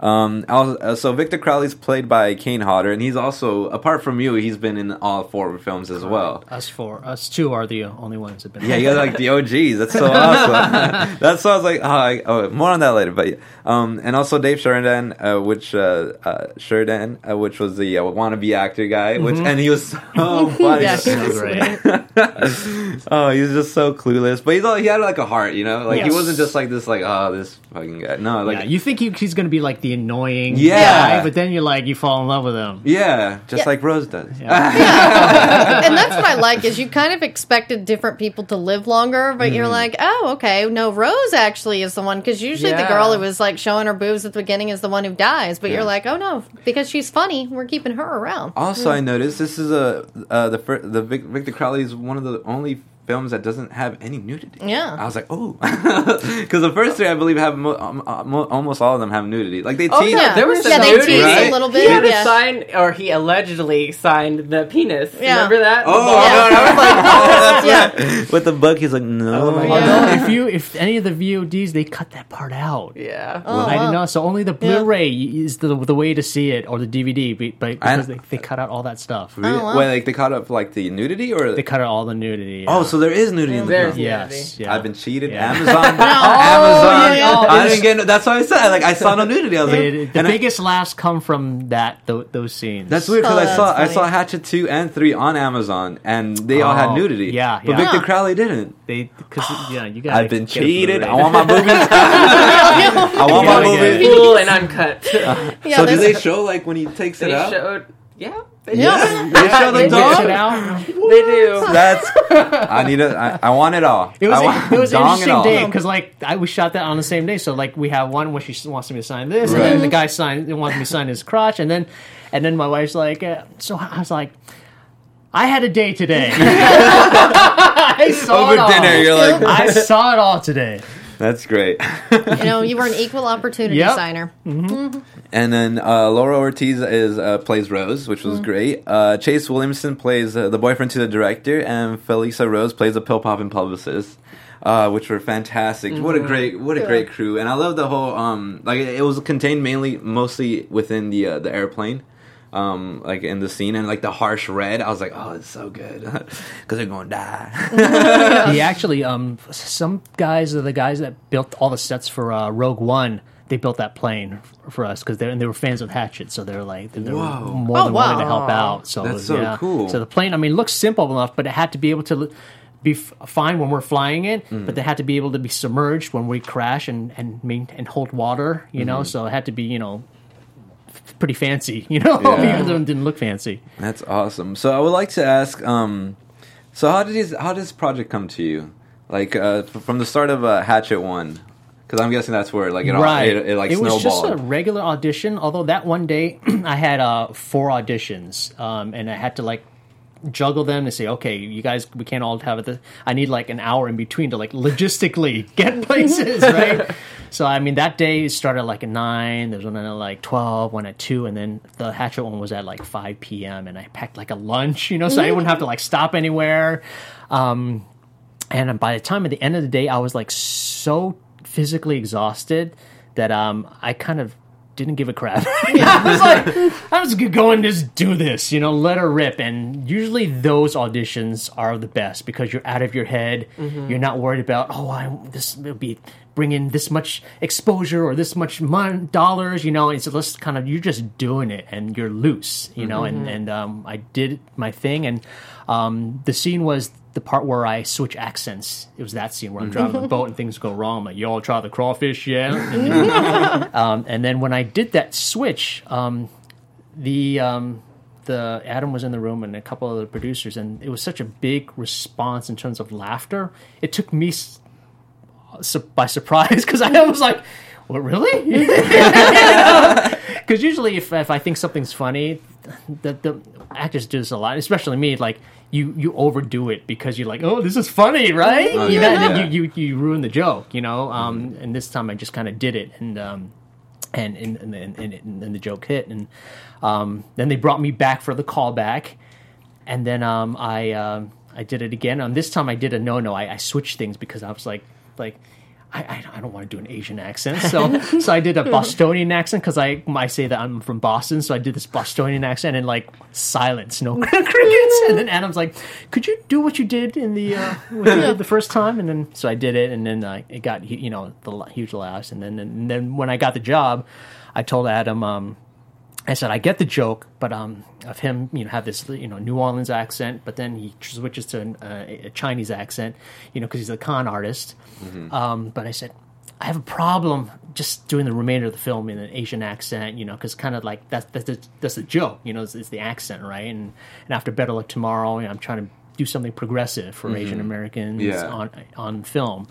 Um, uh, so Victor Crowley's played by Kane Hodder, and he's also apart from you, he's been in all four films as well. Us four, us two are the only ones that have been. Yeah, you guys are like the OGs. That's so awesome. *laughs* That's why I was like, oh, I, oh, more on that later. But yeah. um, and also Dave Sheridan, uh, which uh, uh, Sheridan, uh, which was the uh, wannabe actor guy, which and he was so *laughs* funny. Yeah. so great. *laughs* oh, he was just so clueless, but he's all, he had like a heart, you know. Like he wasn't just like this, like oh, this fucking guy. No, like yeah, you think he, he's going to be like the annoying Yeah. guy, but then you're like, you fall in love with him. yeah, just Yeah. like Rose does. Yeah, *laughs* and that's what I like is you kind of expected different people to live longer, but Mm. you're like, oh, okay, no, Rose actually is the one because usually the girl who was like showing her boobs at the beginning is the one who dies, but Yeah. you're like, oh no, because she's funny, we're keeping her around. Also, I noticed this is a uh, the fir- the Vic- Victor Crowley is one of the only films that doesn't have any nudity. Yeah. I was like, oh, *laughs* because the first three I believe have mo- um, uh, mo- almost all of them have nudity. Like they Oh tease. yeah, there was Yeah, some they nudity. Right? a little He bit. had to yeah. sign, or he allegedly signed the penis. Yeah. Remember that? Oh, The no, bar? I was like, oh, *laughs* yeah. With the book, he's like, no. Oh my Although if you if any of the VODs they cut that part out. yeah. Oh, I wow. didn't know. So only the Blu-ray is the the way to see it, or the DVD, be- but I- because they, they cut out all that stuff. Really? Oh, wow. Wait, like they cut up like the nudity or They cut out all the nudity. Oh, yeah. So there is nudity in the There's film. yes, yeah. I've been cheated. Yeah. Amazon. *laughs* yeah, Amazon. yeah. I didn't get. no- That's why I said. Like I saw no nudity. I was like, It- the and I- biggest laughs come from that th- those scenes. That's weird because Oh, I saw that's I saw. Hatchet two and three on Amazon, and they all had Oh, nudity. yeah, but yeah. Victor Huh. Crowley didn't. they because *gasps* yeah, you got. I've been cheated. I want my *laughs* boobies. I I want my gotta get Full and uncut. *laughs* Yeah, so do that's- they show like when he takes they it out? showed. Yeah. They Yeah. They show the They dong. It out. They do. That's. I need it. I, I want it all. It was I a, want it was an interesting day because like I we shot that on the same day. So like we have one where she wants me to sign this, and then the guy signed wants me to sign his crotch, and then and then my wife's like, uh, so I was like. I had a day today. *laughs* I saw Over it all. dinner, you're like, I saw it all today. That's great. you know, you were an *laughs* equal opportunity Yep. signer. And then uh, Laura Ortiz is uh, plays Rose, which Mm-hmm. was great. Uh, Chase Williamson plays uh, the boyfriend to the director, and Felissa Rose plays a pill popping publicist. Uh, which were fantastic. What a great, what a Yeah. great crew! And I love the whole um, like it, it was contained mainly, mostly within the uh, the airplane, um, like in the scene, and like the harsh red. I was like, oh, it's so good *laughs* because they're gonna die. *laughs* he actually um some guys are the guys that built all the sets for uh, Rogue One. They built that plane for us because they and they were fans of Hatchet, so they're like they were Whoa. more Oh, than willing to wow. help out. So That's so yeah. cool. So the plane, I mean, looks simple enough, but it had to be able to be f- fine when we're flying it, Mm. but they had to be able to be submerged when we crash and and main, and hold water. You know, Mm-hmm. so it had to be you know f- pretty fancy. *laughs* You know, Yeah. even though it didn't look fancy. That's awesome. So I would like to ask, um, so how did this, how did this project come to you? Like uh, from the start of uh, Hatchet One, because I'm guessing that's where like it all right. it, it, like was just a regular audition. Although that one day *clears throat* I had uh, four auditions, um, and I had to like juggle them to say, okay, you guys, we can't all have it. I need like an hour in between to like logistically *laughs* get *laughs* places, right? So I mean, that day started like at nine. There was one at like twelve, one at two, and then the Hatchet one was at like five p.m. And I packed like a lunch, you know, so I wouldn't have to like stop anywhere. Um, and by the time at the end of the day, I was like so physically exhausted that um, I kind of didn't give a crap. *laughs* I was like, I was gonna just do this, you know, let her rip. And usually those auditions are the best because you're out of your head. You're not worried about, oh, I this will be bringing this much exposure or this much mon- dollars, you know. So let's kind of you're just doing it and you're loose, you know. And and um, I did my thing, and um, the scene was the part where I switch accents. It was that scene where I'm driving the *laughs* boat and things go wrong. I'm like, y'all try the crawfish, yeah. And then, *laughs* um, and then when I did that switch, um, the um, the Adam was in the room and a couple of the producers, and it was such a big response in terms of laughter. It took me s- su- by surprise *laughs* because I was like, "What really?" Because usually, if if I think something's funny, the the actors do this a lot, especially me. Like you you overdo it because you're like, "Oh, this is funny, right?" Oh, you yeah, you, you you ruin the joke, you know. Um, and this time I just kind of did it, and um, and and and, and, and, and then the joke hit, and um, then they brought me back for the callback, and then um, I um, I did it again. And this time I did a no no. I, I switched things because I was like like. I, I, I don't want to do an Asian accent, so *laughs* so I did a Bostonian accent because I I say that I'm from Boston, so I did this Bostonian accent and like silence, no *laughs* *laughs* crickets, and then Adam's like, "Could you do what you did in the uh, what you did the first time?" And then so I did it, and then uh, it got you know the huge laughs, and then and then when I got the job, I told Adam, um, I said I get the joke, but um, of him, you know, have this you know New Orleans accent, but then he switches to an, uh, a Chinese accent, you know, because he's a con artist. Um, but I said I have a problem just doing the remainder of the film in an Asian accent, you know, because kind of like that's that's the, that's the joke, you know, is, is the accent, right? And and after Better Luck Tomorrow, you know, I'm trying to do something progressive for Asian Americans Yeah. on on film,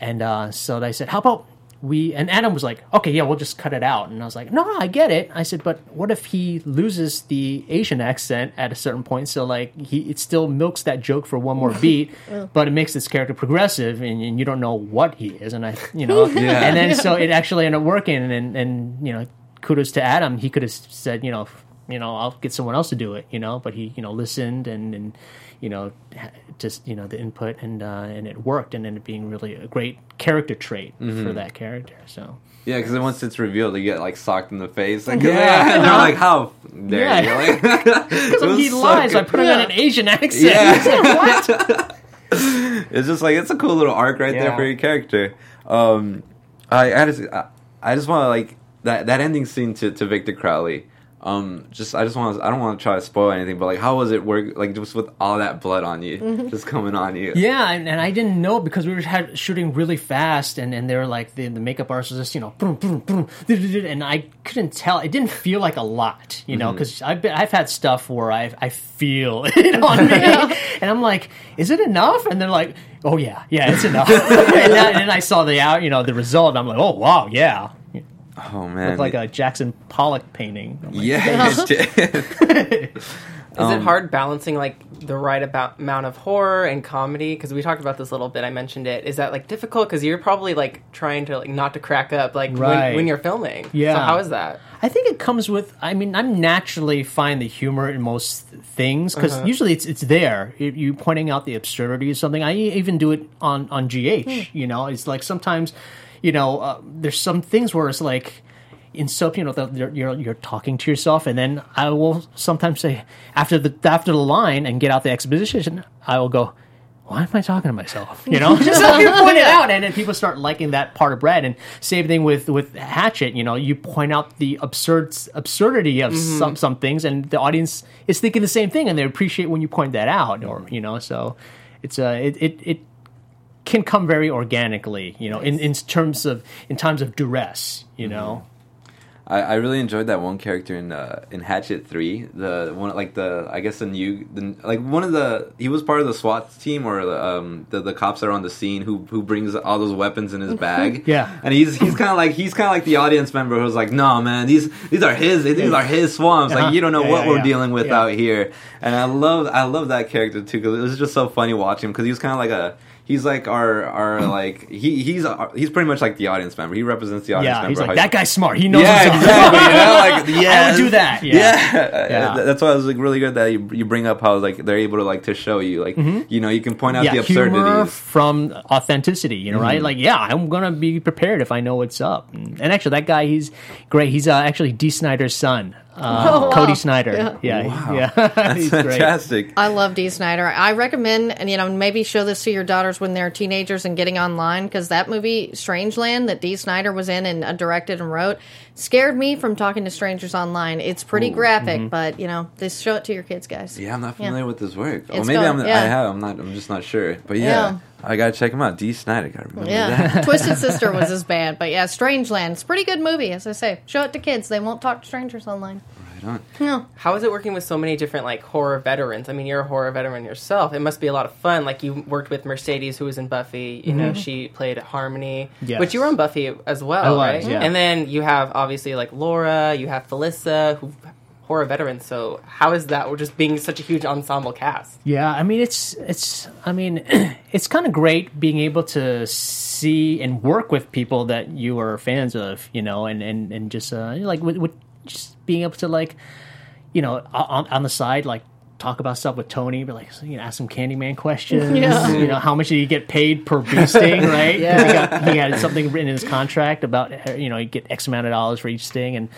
and uh, so I said, how about we? And Adam was like, okay, yeah, we'll just cut it out. And I was like, no, no, I get it. I said, but what if he loses the Asian accent at a certain point? So like he it still milks that joke for one more *laughs* beat, but it makes this character progressive, and, and you don't know what he is. And I, you know, *laughs* Yeah. and then so it actually ended up working. And and you know, kudos to Adam. He could have said, you know, you know, I'll get someone else to do it, you know, but he, you know, listened and and you know, just you know the input and uh, and it worked and ended up being really a great character trait for that character. So Yeah, because once it's revealed, you get like socked in the face. Like, *laughs* Yeah. yeah, *laughs* and they're like, "How dare Yeah. *laughs* you?" Like, because it he so lies, I put him in an Asian accent. Yeah. Like, what? it's just like it's a cool little arc right there for your character. Um, I I just I, I just want to like that that ending scene to, to Victor Crowley. Um, just I just want to I don't want to try to spoil anything, but like how was it work like just with all that blood on you, just coming on you? Yeah, and, and I didn't know because we were had, shooting really fast, and, and they were like the, the makeup artist was just you know boom boom boom, and I couldn't tell. It didn't feel like a lot, you know, because I've been, I've had stuff where I I feel *laughs* it on me, *laughs* and I'm like, is it enough? And they're like, oh yeah, yeah, it's enough. *laughs* and, then, and then I saw the out, you know, the result. And I'm like, oh wow, yeah, Oh man, looked like a Jackson Pollock painting. I'm like, yeah, *laughs* it did. Is Um, it hard balancing like the right about amount of horror and comedy? Because we talked about this a little bit. I mentioned it. Is that like difficult? Because you're probably like trying to like not to crack up like Right. when, when you're filming. Yeah. So how is that? I think it comes with. I mean, I'm naturally find the humor in most things because usually it's it's there. You you pointing out the absurdity of something. I even do it on on GH. You know, it's like sometimes, you know, uh, there's some things where it's like. In soap, you know, the, you're, you're talking to yourself, and then I will sometimes say after the after the line and get out the exposition, I will go, why am I talking to myself? You know, *laughs* just so you point it out, and then people start liking that part of Brad. And same thing with with Hatchet. You know, you point out the absurd absurdity of some some things, and the audience is thinking the same thing, and they appreciate when you point that out. Or you know, so it's uh, it it. it can come very organically, you know, in, in terms of in times of duress, you know. I, I really enjoyed that one character in uh, in Hatchet Three. The one like the I guess the new the, like one of the he was part of the SWAT team or the um the, the cops that are on the scene who who brings all those weapons in his *laughs* bag. Yeah. and he's he's kind of like he's kind of like the audience member who's like, no man, these these are his these are his swamps. Uh-huh. Like you don't know Yeah, what yeah, we're yeah. dealing with Yeah. out here. And I love I love that character too because it was just so funny watching him because he was kind of like a he's like our our *clears throat* like he he's uh, he's pretty much like the audience member. He represents the audience Yeah, member. he's like that guy's smart. He knows. yeah, what's exactly. You know, like *laughs* I would do that. Yeah, Yeah. *laughs* Yeah. that's why I was like really good that you, you bring up how like they're able to like to show you like you know you can point out Mm-hmm. yeah, the absurdities. from authenticity, you know, right? Like, yeah, I'm gonna be prepared if I know what's up. And, and actually, that guy, he's great. He's uh, actually Dee Snider's son, uh, Oh, wow. Cody Snider. Yeah, Wow. yeah, *laughs* That's he's great. fantastic. I love Dee Snider. I recommend, and you know, maybe show this to your daughters when they're teenagers and getting online because that movie Strangeland that Dee Snider was in and uh, directed and wrote scared me from talking to strangers online. It's pretty graphic, mm-hmm. but you know, just show it to your kids, guys. Yeah, I'm not familiar with this work. Or It's maybe called- I'm, yeah. I have. I'm not. I'm just not sure. But yeah, Yeah. I gotta check him out. Dee Snider. Gotta remember Yeah, that. *laughs* Twisted Sister was his band, but yeah, Strangeland. It's a pretty good movie, as I say. Show it to kids; they won't talk to strangers online. Right on. No, How is it working with so many different like horror veterans? I mean, you're a horror veteran yourself. It must be a lot of fun. Like you worked with Mercedes, who was in Buffy. You know, she played Harmony. Yes. But you were on Buffy as well, I was, right? yeah. And then you have obviously like Laura. You have Felissa, who horror veterans. So how is that? We're just being such a huge ensemble cast. Yeah, I mean it's it's I mean *clears throat* it's kind of great being able to see and work with people that you are fans of, you know, and and and just uh, like with, with just being able to like, you know, on, on the side like talk about stuff with Tony, but like you know, ask some Candyman questions. Yeah. You know, how much did he get paid per *laughs* bee sting, right? Yeah. He, got, he had something written in his contract about you know you get X amount of dollars for each sting and.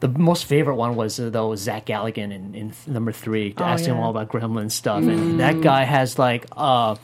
The most favorite one was uh, though Zach Galligan in, in number three to Oh, ask him all about Gremlin stuff, and that guy has like uh,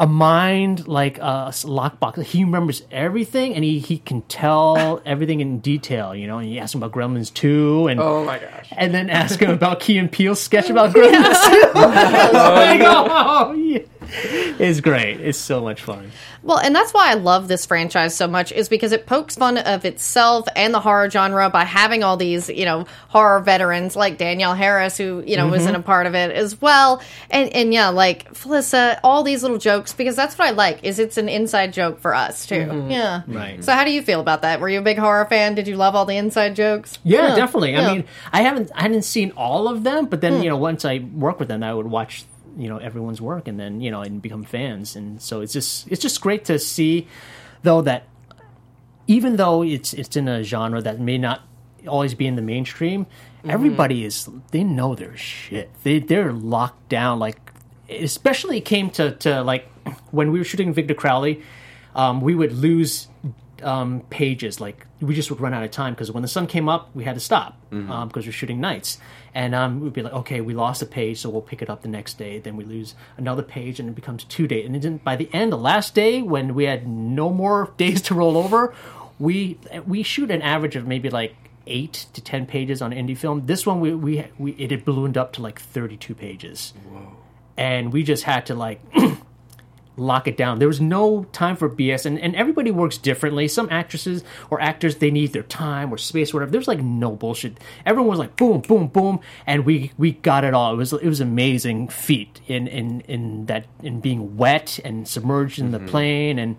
a mind like a lockbox. He remembers everything, and he, he can tell *laughs* everything in detail. You know, and you ask him about Gremlins two, and Oh my gosh. and then ask him about *laughs* Key and Peele's sketch about Gremlins two. *laughs* Oh, like, oh, yeah. It's great. It's so much fun. Well, and that's why I love this franchise so much is because it pokes fun of itself and the horror genre by having all these, you know, horror veterans like Danielle Harris, who you know was in mm-hmm. a part of it as well, and and yeah, like Felissa, all these little jokes because that's what I like is it's an inside joke for us too. Mm-hmm. Yeah, Right. So how do you feel about that? Were you a big horror fan? Did you love all the inside jokes? Yeah, definitely. yeah. I mean, I haven't I hadn't seen all of them, but then hmm. you know once I work with them, I would watch you know everyone's work and then you know and become fans, and so it's just it's just great to see though that even though it's it's in a genre that may not always be in the mainstream, everybody is they know their shit. They they're locked down. Like especially it came to to like when we were shooting Victor Crowley, um, we would lose um, pages. Like we just would run out of time because when the sun came up, we had to stop because we're shooting nights. And um, we'd be like, okay, we lost a page, so we'll pick it up the next day. Then we lose another page, and it becomes two days. And then by the end, the last day, when we had no more *laughs* days to roll over, we we shoot an average of maybe like eight to ten pages on indie film. This one, we we, we it had ballooned up to like thirty two pages. And we just had to like *clears throat* lock it down. There was no time for BS, and, and everybody works differently. Some actresses or actors they need their time or space, or whatever. There's like no bullshit. Everyone was like boom, boom, boom, and we we got it all. It was it was amazing feat in in in that in being wet and submerged in the plane and.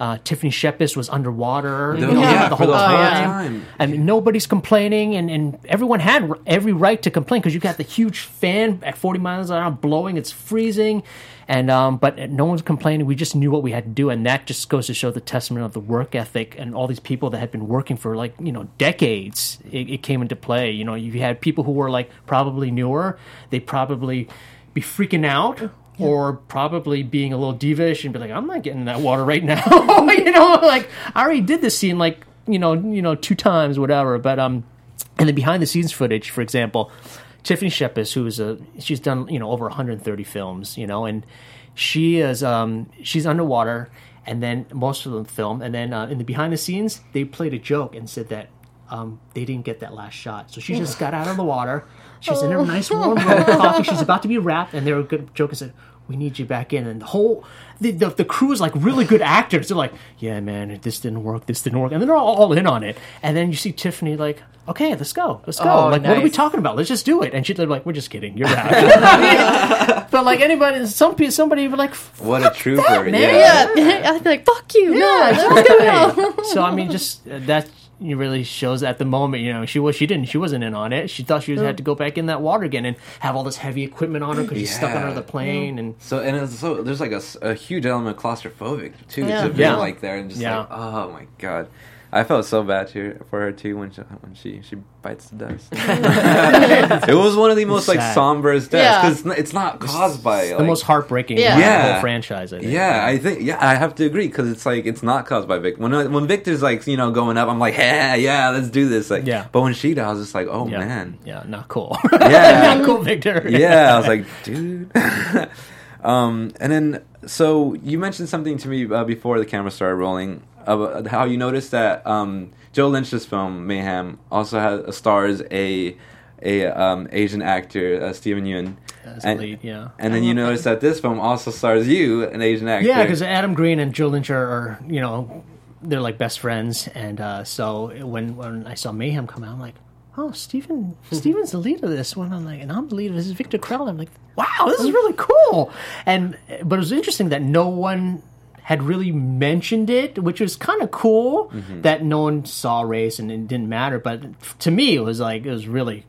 Uh, Tiffany Shepis was underwater The- you know, yeah, the whole time. time. I mean, nobody's complaining, and, and everyone had r- every right to complain because you got the huge fan at 40 miles an hour blowing, it's freezing, and um, but no one's complaining. We just knew what we had to do, and that just goes to show the testament of the work ethic and all these people that had been working for like you know decades. It, it came into play. You know, you had people who were like probably newer, they probably be freaking out. Or probably being a little divish and be like, I'm not getting in that water right now. *laughs* you know, like I already did this scene like you know, you know, two times, whatever. But um, and the behind the scenes footage, for example, Tiffany Shepis, who is a she's done you know over 130 films, you know, and she is um she's underwater, and then most of them film, and then uh, in the behind the scenes they played a joke and said that um they didn't get that last shot, so she just *laughs* got out of the water. She's in her nice *laughs* warm robe, coffee. She's about to be wrapped, and they were good joke and said, "We need you back in." And the whole the, the the crew is like really good actors. They're like, "Yeah, man, this didn't work. This didn't work," and they're all, all in on it. And then you see Tiffany like, "Okay, let's go, let's go. Oh, like, what are we talking about? Let's just do it." And she's like, "We're just kidding. You're out." *laughs* *laughs* but like anybody, some people, somebody would like, What a trooper! man. Yeah. Yeah, *laughs* I'd be like, "Fuck you!" yeah, no, exactly. so I mean, just uh, that it really shows at the moment. You know, she was she didn't she wasn't in on it. She thought she was, had oh. to go back in that water again and have all this heavy equipment on her because she's stuck under the plane and. So and it's so there's like a huge element of claustrophobic too Yeah. to be Yeah. like there and just Yeah. like oh my god, I felt so bad to, for her too when she, when she she bites the dust. *laughs* *laughs* it was one of the most like Sad. somberest Yeah. deaths because it's, not- caused by the like, most heartbreaking Yeah. yeah. Yeah. whole franchise. I think. Yeah, I think yeah, I have to agree because it's like it's not caused by Victor. When I- when Victor's like you know going up, I'm like, yeah, yeah, let's do this. Like, Yeah. But when she died, I was just like, oh yeah, man, yeah, not cool. *laughs* Yeah. not cool, Victor. yeah, I was like, dude. um, and then so you mentioned something to me uh, before the camera started rolling about how you noticed that um, Joe Lynch's film Mayhem also has stars a a um, Asian actor, uh, Steven Yeun. As the and, lead, yeah. and then you notice that this film also stars you, an Asian actor. Yeah, because Adam Green and Joe Lynch are, are, you know, they're like best friends, and uh, so when when I saw Mayhem come out, I'm like, oh, Steven, *laughs* Steven's the lead of this one. I'm like, and I'm the lead of this is Victor Crowley. I'm like, wow, this is really cool. And but it was interesting that no one had really mentioned it, which was kind of cool that no one saw race and it didn't matter. But to me, it was like it was really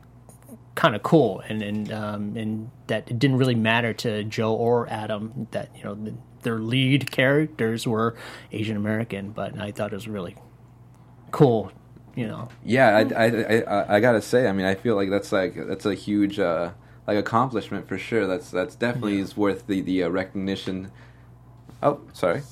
kind of cool and and um, and that it didn't really matter to Joe or Adam that you know the, their lead characters were Asian American, but I thought it was really cool. You know, yeah, I, I, I, I gotta say, I mean, I feel like that's like that's a huge uh, like accomplishment for sure. That's that's definitely is worth the the uh, recognition. Oh, sorry.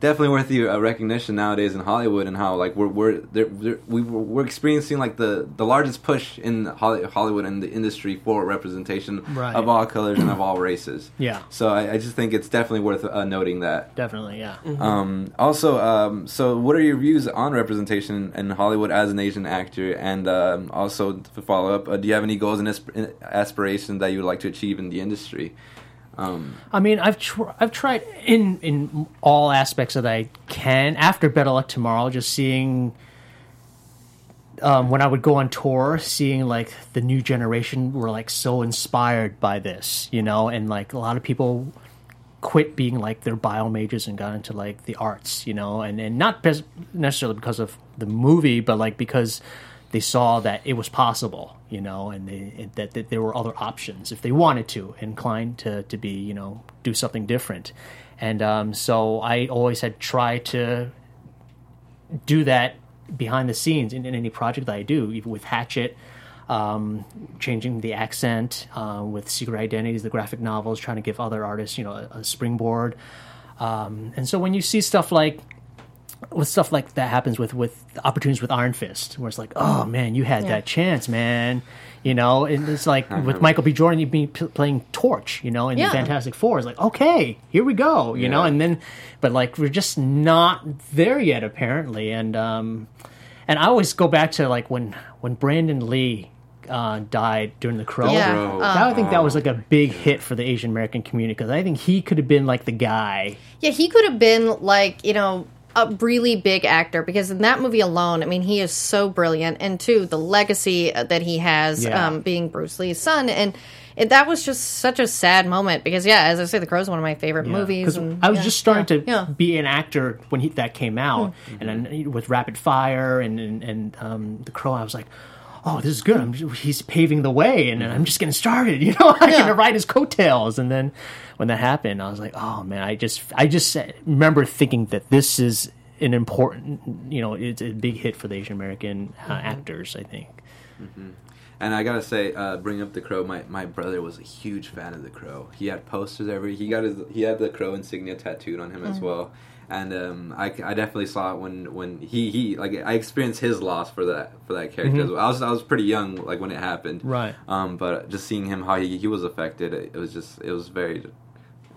Definitely worth the uh, recognition nowadays in Hollywood and how like we're we're they're, they're, we we're experiencing like the the largest push in Hollywood and the industry for representation Right. of all colors and of all races. *clears throat* Yeah. So I, I just think it's definitely worth uh, noting that. definitely, yeah. Um, also, um, so what are your views on representation in Hollywood as an Asian actor? And um, also, to follow up, uh, do you have any goals and asp- aspirations that you would like to achieve in the industry? Um, I mean, I've tr- I've tried in in all aspects that I can. After Better Luck Tomorrow, just seeing um, when I would go on tour, seeing like the new generation were like so inspired by this, you know, and like a lot of people quit being like their bio majors and got into like the arts, you know, and and not necessarily because of the movie, but like because they saw that it was possible, you know, and they, that, that there were other options if they wanted to, inclined to to be, you know, do something different, and um, so I always had tried to do that behind the scenes in, in any project that I do, even with Hatchet, um, changing the accent, uh, with Secret Identities, the graphic novels, trying to give other artists, you know, a, a springboard. Um, and so when you see stuff like with stuff like that happens with with opportunities with Iron Fist, where it's like, oh man, you had that chance, man. You know, and it's like with Michael B. Jordan, you'd be p- playing Torch, you know, in Yeah. the Fantastic Four. It's like, okay, here we go, you know, and then, but like we're just not there yet, apparently, and um, and I always go back to like when when Brandon Lee uh, died during the Crow. Yeah, Bro. uh, I think that was like a big hit for the Asian American community because I think he could have been like the guy. Yeah, he could have been like, you know, a really big actor because in that movie alone, I mean, he is so brilliant. And two, the legacy uh, that he has Yeah. um, being Bruce Lee's son. And it, that was just such a sad moment because, yeah, as I say, The Crow is one of my favorite movies. 'Cause and- I was yeah, just starting yeah, to yeah. be an actor when he, that came out, and then with Rapid Fire and and, and um, The Crow, I was like, "Oh, this is good. I'm just, he's paving the way, and I'm just getting started. *laughs* You know, I'm Yeah. gonna ride his coattails." And then when that happened, I was like, "Oh man!" I just I just remember thinking that this is an important, you know, it's a big hit for the Asian American uh, actors. I think. and I gotta say, uh, bring up the crow. My my brother was a huge fan of the crow. He had posters every. He got his. He had the crow insignia tattooed on him as well. And um, I, I definitely saw it when, when he, he like I experienced his loss for that for that character as well. I was I was pretty young like when it happened, Right. Um, but just seeing him how he, he was affected, it, it was just it was very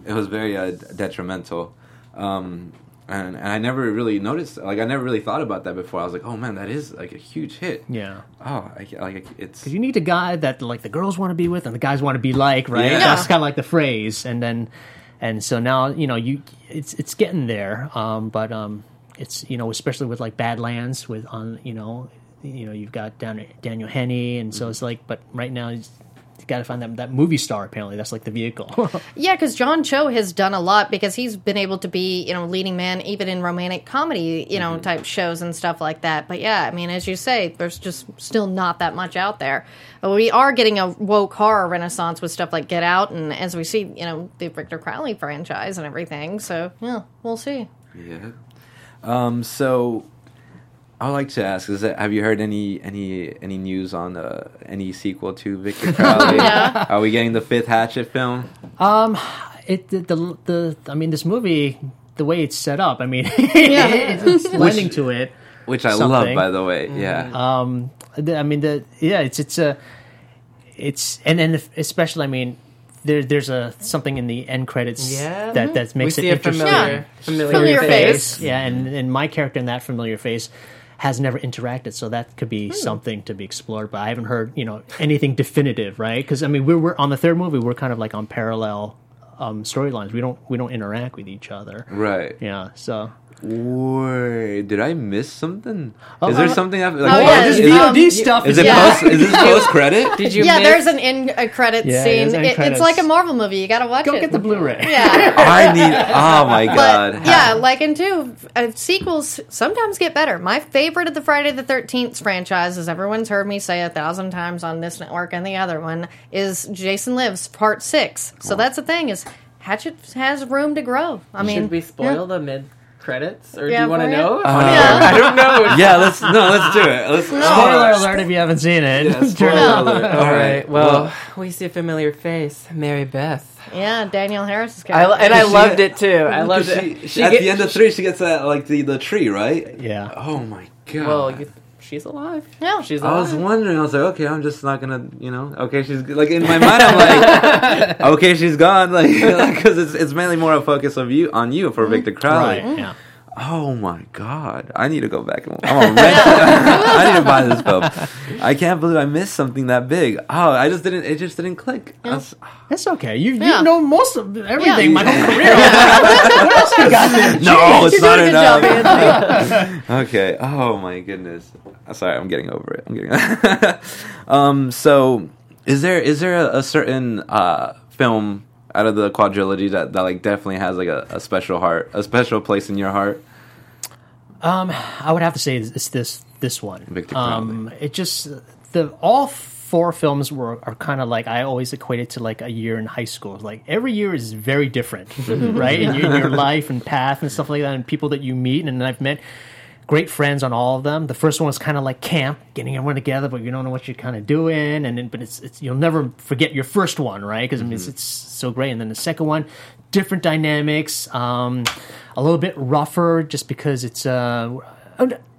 it was very uh, detrimental. Um, and, and I never really noticed, like I never really thought about that before. I was like, oh man, that is like a huge hit. Yeah. Oh, I, like it's Because you need a guy that like the girls want to be with and the guys want to be like, right? Yeah. That's kind of like the phrase, and then and so now you know you it's it's getting there, um, but um, it's you know especially with like Badlands with on you know you know you've got down Daniel Henney, and so it's like, but right now got to find that that movie star. Apparently, that's like the vehicle. *laughs* Yeah, because John Cho has done a lot because he's been able to be, you know, leading man even in romantic comedy, you know, type shows and stuff like that. But yeah, I mean, as you say, there's just still not that much out there. But we are getting a woke horror renaissance with stuff like Get Out, and as we see, you know, the Victor Crowley franchise and everything. So yeah, we'll see. Yeah. Um. So, I would like to ask: Is that have you heard any any any news on uh, any sequel to Victor Crowley? *laughs* Yeah. Are we getting the fifth Hatchet film? um, it the, the the I mean, this movie, the way it's set up, I mean, *laughs* Yeah. it's, it's lending to it. Which I love, by the way. Yeah. Um, the, I mean, the yeah, it's it's a, it's and then especially, I mean, there there's a something in the end credits Yeah. that that we makes see it a interesting. familiar, familiar, Familiar face. face. Yeah, and and my character in that familiar face has never interacted, so that could Hmm. be something to be explored. But I haven't heard you know anything definitive, right? Because I mean, we're, we're on the third movie, we're kind of like on parallel um, storylines. We don't we don't interact with each other. Right. Yeah, so Wait, did I miss something? Oh, is there uh, something? I've, oh, like, yeah, is, this is, VOD it, stuff is it Yeah. post? Is this *laughs* post credit? Did you? yeah, miss- there's an in a credit Yeah, scene. It, it's like a Marvel movie. You got to watch go it. Go get the Blu-ray. yeah. *laughs* I need. Oh my god. But yeah, like in two, uh, sequels sometimes get better. My favorite of the Friday the Thirteenth franchise, as everyone's heard me say a thousand times on this network and the other one, is Jason Lives Part Six. So that's the thing is Hatchet has room to grow. I mean, Should we spoil the mid credits, or Yeah, do you want to you? know? Yeah. *laughs* I don't know. *laughs* Yeah, let's no, let's do it. Let's Spoiler alert if you haven't seen it. Yeah, Turn *laughs* spoiler it alert. All All right. right. Well, we see a familiar face, Mary Beth. yeah, Danielle Harris's I, character. and I She- loved it too. I loved She, it. she, at the end of three, she gets that like the the tree, right? Yeah. Oh my god. Well, you, she's alive. Yeah. she's Alive. I was wondering. I was like, okay, I'm just not gonna, you know, okay, she's like in my mind. I'm like, *laughs* okay, she's gone, like *laughs* *laughs* because it's it's mainly more a focus of you on you for Victor Crowley. Right. Yeah. Oh my god, I need to go back. and I'm gonna rent it. I need to buy this film. I can't believe I missed something that big. Oh, I just didn't. It just didn't click. I was- That's okay. You Yeah. you know most of everything Yeah. my whole career. *laughs* what else you got there? no, *laughs* it's You're not doing a good job, enough. *laughs* Okay. Oh my goodness. Sorry, I'm getting over it. I'm getting. um. So, is there is there a, a certain uh, film out of the quadrilogy that, that like definitely has like a, a special heart, a special place in your heart? Um, I would have to say it's this this one. Victor um, it just the all four films were are kind of like I always equate it to like a year in high school. Like every year is very different, *laughs* right? In your, in your life and path and stuff like that, and people that you meet. And I've met great friends on all of them. The first one was kind of like camp, getting everyone together, but you don't know what you're kind of doing. And then, but it's, it's you'll never forget your first one, right? Because I mean, it's, it's so great. And then the second one, different dynamics, um, a little bit rougher, just because it's uh,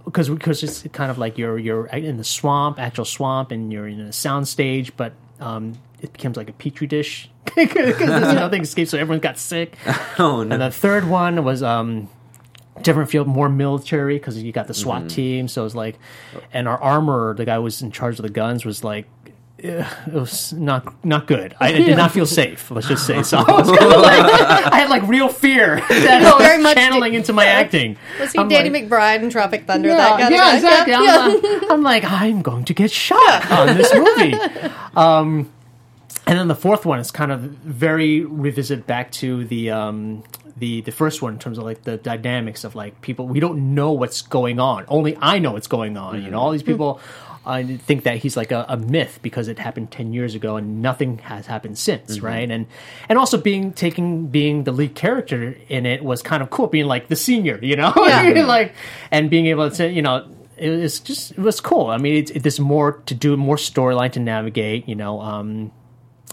because because it's kind of like you're you're in the swamp, actual swamp, and you're in a sound stage, but um, it becomes like a petri dish *laughs* because *laughs* nothing escapes, so everyone got sick. *laughs* Oh no. And the third one was um, different field, more military because you got the SWAT Mm-hmm. team. So it was like, and our armor, the guy who was in charge of the guns, was like. It was not not good. I, I *laughs* did not feel safe. Let's just say so. *laughs* I was kind of like I had like real fear *laughs* that I was Very much channeling into my acting. Was he I'm Danny like- McBride in Tropic Thunder? yeah, that kind yeah, of guy? exactly. I'm, uh, I'm like, I'm going to get shot on this movie. Um, and then the fourth one is kind of very revisit back to the um, the the first one in terms of like the dynamics of like people. We don't know what's going on. Only I know what's going on. You know, all these people. I think that he's like a, a myth because it happened ten years ago and nothing has happened since, right? And and also being taking being the lead character in it was kind of cool, being like the senior, you know, Yeah. *laughs* like and being able to you know it was just it was cool. I mean, it's, it, there's more to do, more storyline to navigate, you know. Um,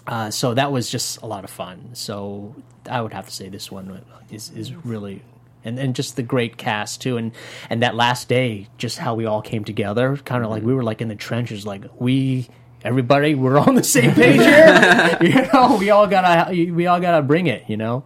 uh, so that was just a lot of fun. So I would have to say this one is is really. And, and just the great cast too, and and that last day, just how we all came together, kind of like we were like in the trenches, like we everybody we're on the same *laughs* page here. you know, we all gotta we all gotta bring it. You know,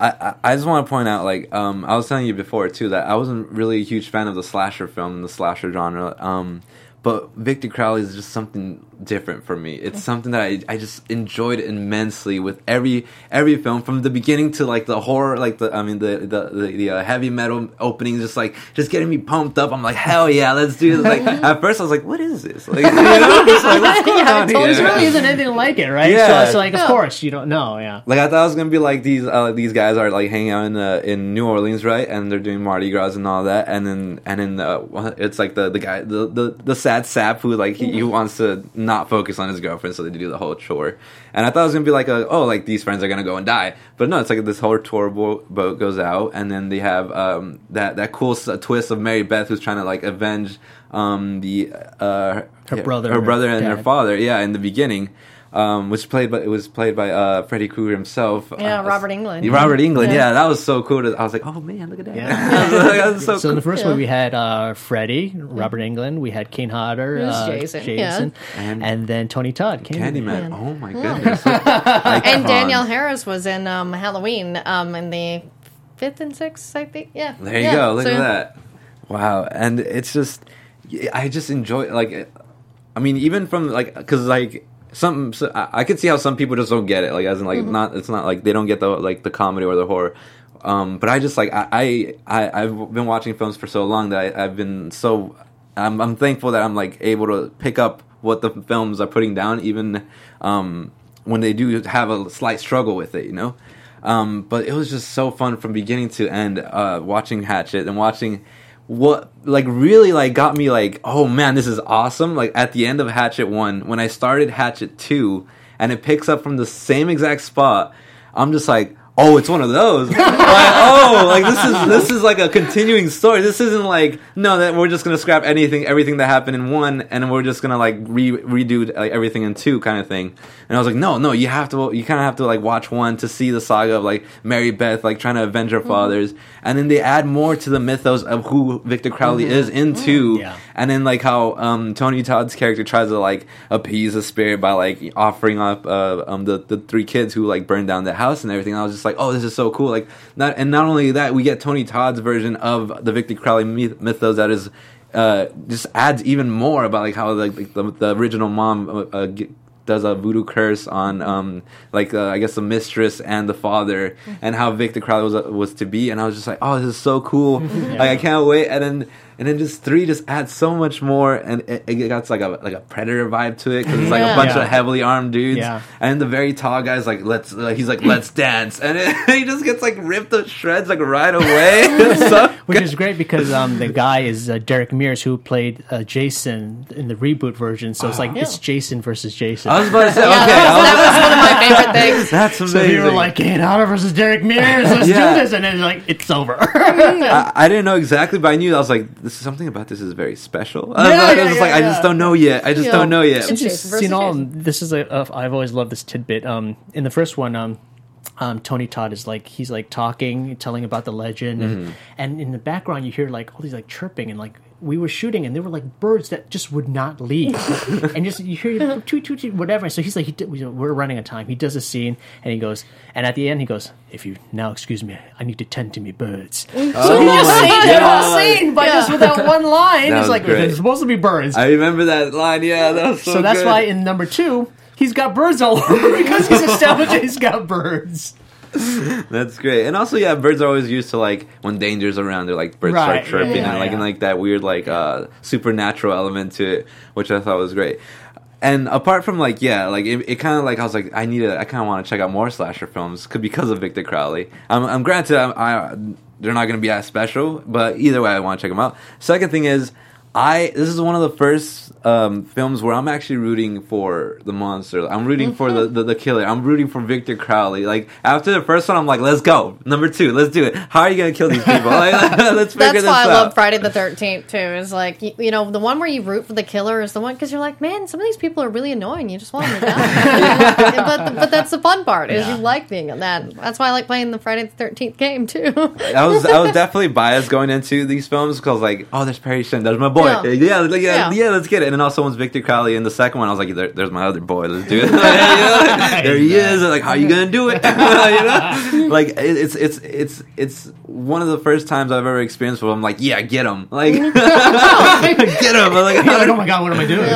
I, I, I just want to point out, like, um, I was telling you before too that I wasn't really a huge fan of the slasher film, the slasher genre. Um, but Victor Crowley is just something different for me. It's something that I, I just enjoyed immensely with every every film from the beginning to like the horror, like the I mean the the the, the uh, heavy metal opening, just like just getting me pumped up. I'm like hell yeah, let's do this. Like *laughs* at first I was like, what is this? Like *laughs* you know, just like what's *laughs* going yeah, on totally here? really isn't anything like it, right? Yeah. So it's like, of No. course, you don't know. Yeah. Like I thought it was gonna be like these uh, these guys are like hanging out in uh, in New Orleans, right? And they're doing Mardi Gras and all that, and then and then uh, it's like the the guy the the, the sad sap who like he, he wants to not focus on his girlfriend, so they do the whole chore. And I thought it was gonna be like a oh like these friends are gonna go and die, but no, it's like this whole tour bo- boat goes out, and then they have um, that that cool s- twist of Mary Beth who's trying to like avenge um, the uh, Her brother her and her brother and her father, yeah, in the beginning. Um, which played, by it was played by uh, Freddy Krueger himself. Yeah, Uh, Robert Englund. Robert Englund, Yeah. yeah. that was so cool. To, I was like, oh man, look at that. Yeah. *laughs* Like, that was *laughs* so, So in cool. the first Yeah. one we had uh, Freddie, Robert Englund, we had Kane Hodder, uh, Jason, Jason, And- and, then Tony Todd, Candyman. Candyman. Oh my goodness. *laughs* And Danielle Harris was in um, Halloween um, in the fifth and sixth, I think. Yeah. There you Yeah, go. Look so- at that. Wow. And it's just, I just enjoy like, I mean, even from like, because like some, so I, I could see how some people just don't get it. Like, as in like Mm-hmm. not, it's not like they don't get the like the comedy or the horror. Um, but I just like I, I I've been watching films for so long that I, I've been so I'm I'm thankful that I'm like able to pick up what the films are putting down, even um, when they do have a slight struggle with it. You know. Um, but it was just so fun from beginning to end, uh, watching Hatchet and watching what like really like got me like, oh man, this is awesome. Like at the end of Hatchet one, when I started Hatchet two, and it picks up from the same exact spot, I'm just like, oh, it's one of those. *laughs* like, oh, like this is this is like a continuing story. This isn't like no that we're just gonna scrap anything, everything that happened in one, and we're just gonna like re- redo like everything in two kind of thing. And I was like, no, no, you have to, you kind of have to like watch one to see the saga of like Mary Beth like trying to avenge her fathers, and then they add more to the mythos of who Victor Crowley is in two, Yeah. and then like how um, Tony Todd's character tries to like appease the spirit by like offering up uh, um, the the three kids who like burned down the house and everything. I was just like, oh, this is so cool. Like not and not only that, we get Tony Todd's version of the Victor Crowley myth- mythos that is. Uh, just adds even more about like how like, the, the original mom uh, uh, g- does a voodoo curse on um like uh, I guess the mistress and the father and how Victor Crowley was uh, was to be and I was just like oh this is so cool *laughs* like I can't wait and then and then just three just adds so much more and it, it got like a like a predator vibe to it because it's like Yeah. a bunch Yeah. of heavily armed dudes Yeah. and the very tall guy's like let's uh, he's like let's dance and it, *laughs* he just gets like ripped to shreds like right away *laughs* so Which is great because um, the guy is uh, Derek Mears who played uh, Jason in the reboot version. So it's like it's Jason versus Jason. I was about to say *laughs* okay that, was, was- that was one of my favorite things. that's amazing so you were like Kane Hodder versus Derek Mears. Let's Yeah. do this, and then like it's over. I, I didn't know exactly, but I knew I was like, "This is something about this is very special." I was, Yeah, I was just yeah, like, "I just don't know yet. I just Yeah. don't know yet." It's- just Jason versus seen all. This is a. Uh, I've always loved this tidbit. Um, in the first one, um, um, Tony Todd is like he's like talking, telling about the legend, Mm-hmm. and, and in the background you hear like all these like chirping and like we were shooting and there were like birds that just would not leave, *laughs* and just you hear toot toot toot whatever. So he's like, he did, we- we're running out of time. He does a scene and he goes, and at the end he goes, if you now excuse me, I need to tend to me birds. *laughs* Oh so he just saved that whole scene by Yeah. just with that one line. That It's like great. it's supposed to be birds. I remember that line. Yeah, that was so. So that's good. why in number two, he's got birds all *laughs* over because he's established he's got birds. *laughs* That's great. And also, yeah, birds are always used to like when danger's around. They're like birds Right, start chirping yeah, and like yeah. and like that weird like uh supernatural element to it, which I thought was great. And apart from like yeah, like it, it kind of like I was like I need to I kind of want to check out more slasher films 'cause- because of Victor Crowley. I'm, I'm granted I'm, I they're not going to be as special, but either way I want to check them out. Second thing is I this is one of the first um, films where I'm actually rooting for the monster. I'm rooting for the, the, the killer. I'm rooting for Victor Crowley. Like after the first one, I'm like, let's go. Number two, let's do it. How are you gonna kill these people? Like, *laughs* let's figure That's this why I love Friday the Thirteenth too. Is like you, you know the one where you root for the killer is the one because you're like, man, some of these people are really annoying. You just want them to die. *laughs* but but that's the fun part is Yeah. you like being in that. That's why I like playing the Friday the Thirteenth game too. I was I was definitely biased going into these films because like, oh, there's Parry Shen, there's my boy boy. know. Yeah, like, yeah, Yeah. yeah, let's get it. And then also once Victor Crowley in the second one, I was like, there, there's my other boy. Let's do it. *laughs* there he is. I'm like, how are you gonna do it? *laughs* you know? Like it's it's it's it's one of the first times I've ever experienced where I'm like, yeah, get him. Like *laughs* get him. I'm like, You're like, oh my god, what am I doing?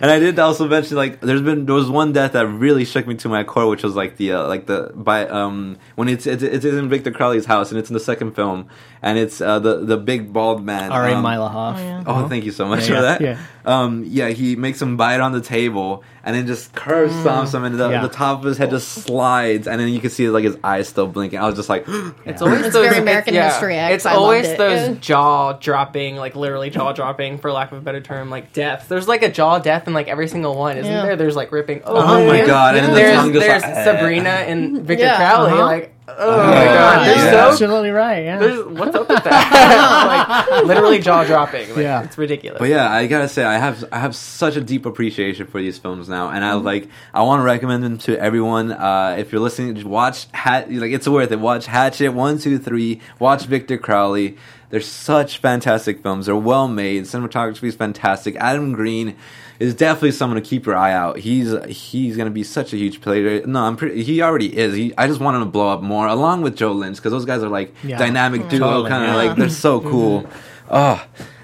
and I did also mention like there's been there was one death that really shook me to my core, which was like the uh, like the by um when it's, it's it's in Victor Crowley's house and it's in the second film and it's uh, the the big bald man. R.A. um, Mihailoff. Oh, thank you so much Yeah, for that. yeah. Um, yeah, he makes him bite on the table and then just curve stomps him, and the, Yeah. the top of his head just slides, and then you can see like his eyes still blinking. I was just like, *gasps* It's always It's those very American yeah, History X. It's I always it. those Yeah. jaw dropping, like literally jaw dropping, for lack of a better term, like deaths. There's like a jaw death in like every single one, isn't Yeah. there? There's like ripping. Oh, oh my god! And then the There's tongue just there's like. Sabrina and Victor Yeah. Crowley. Uh-huh. Like oh my god, yeah. they're You're so. absolutely right. Yeah. There's, what's up with that? *laughs* like literally jaw dropping. Like, Yeah. it's ridiculous. But yeah, I gotta say, I have I have such a deep appreciation for these films now, and I like I want to recommend them to everyone. Uh, if you're listening, just watch Hat. Like it's worth it. Watch Hatchet one, two, three. Watch Victor Crowley. They're such fantastic films. They're well made. Cinematography is fantastic. Adam Green is definitely someone to keep your eye out. He's he's gonna be such a huge player. No, I'm pretty. He already is. He, I just want him to blow up more, along with Joe Lynch, because those guys are like Yeah. dynamic duo, Totally, kind of yeah. like they're so cool. Oh,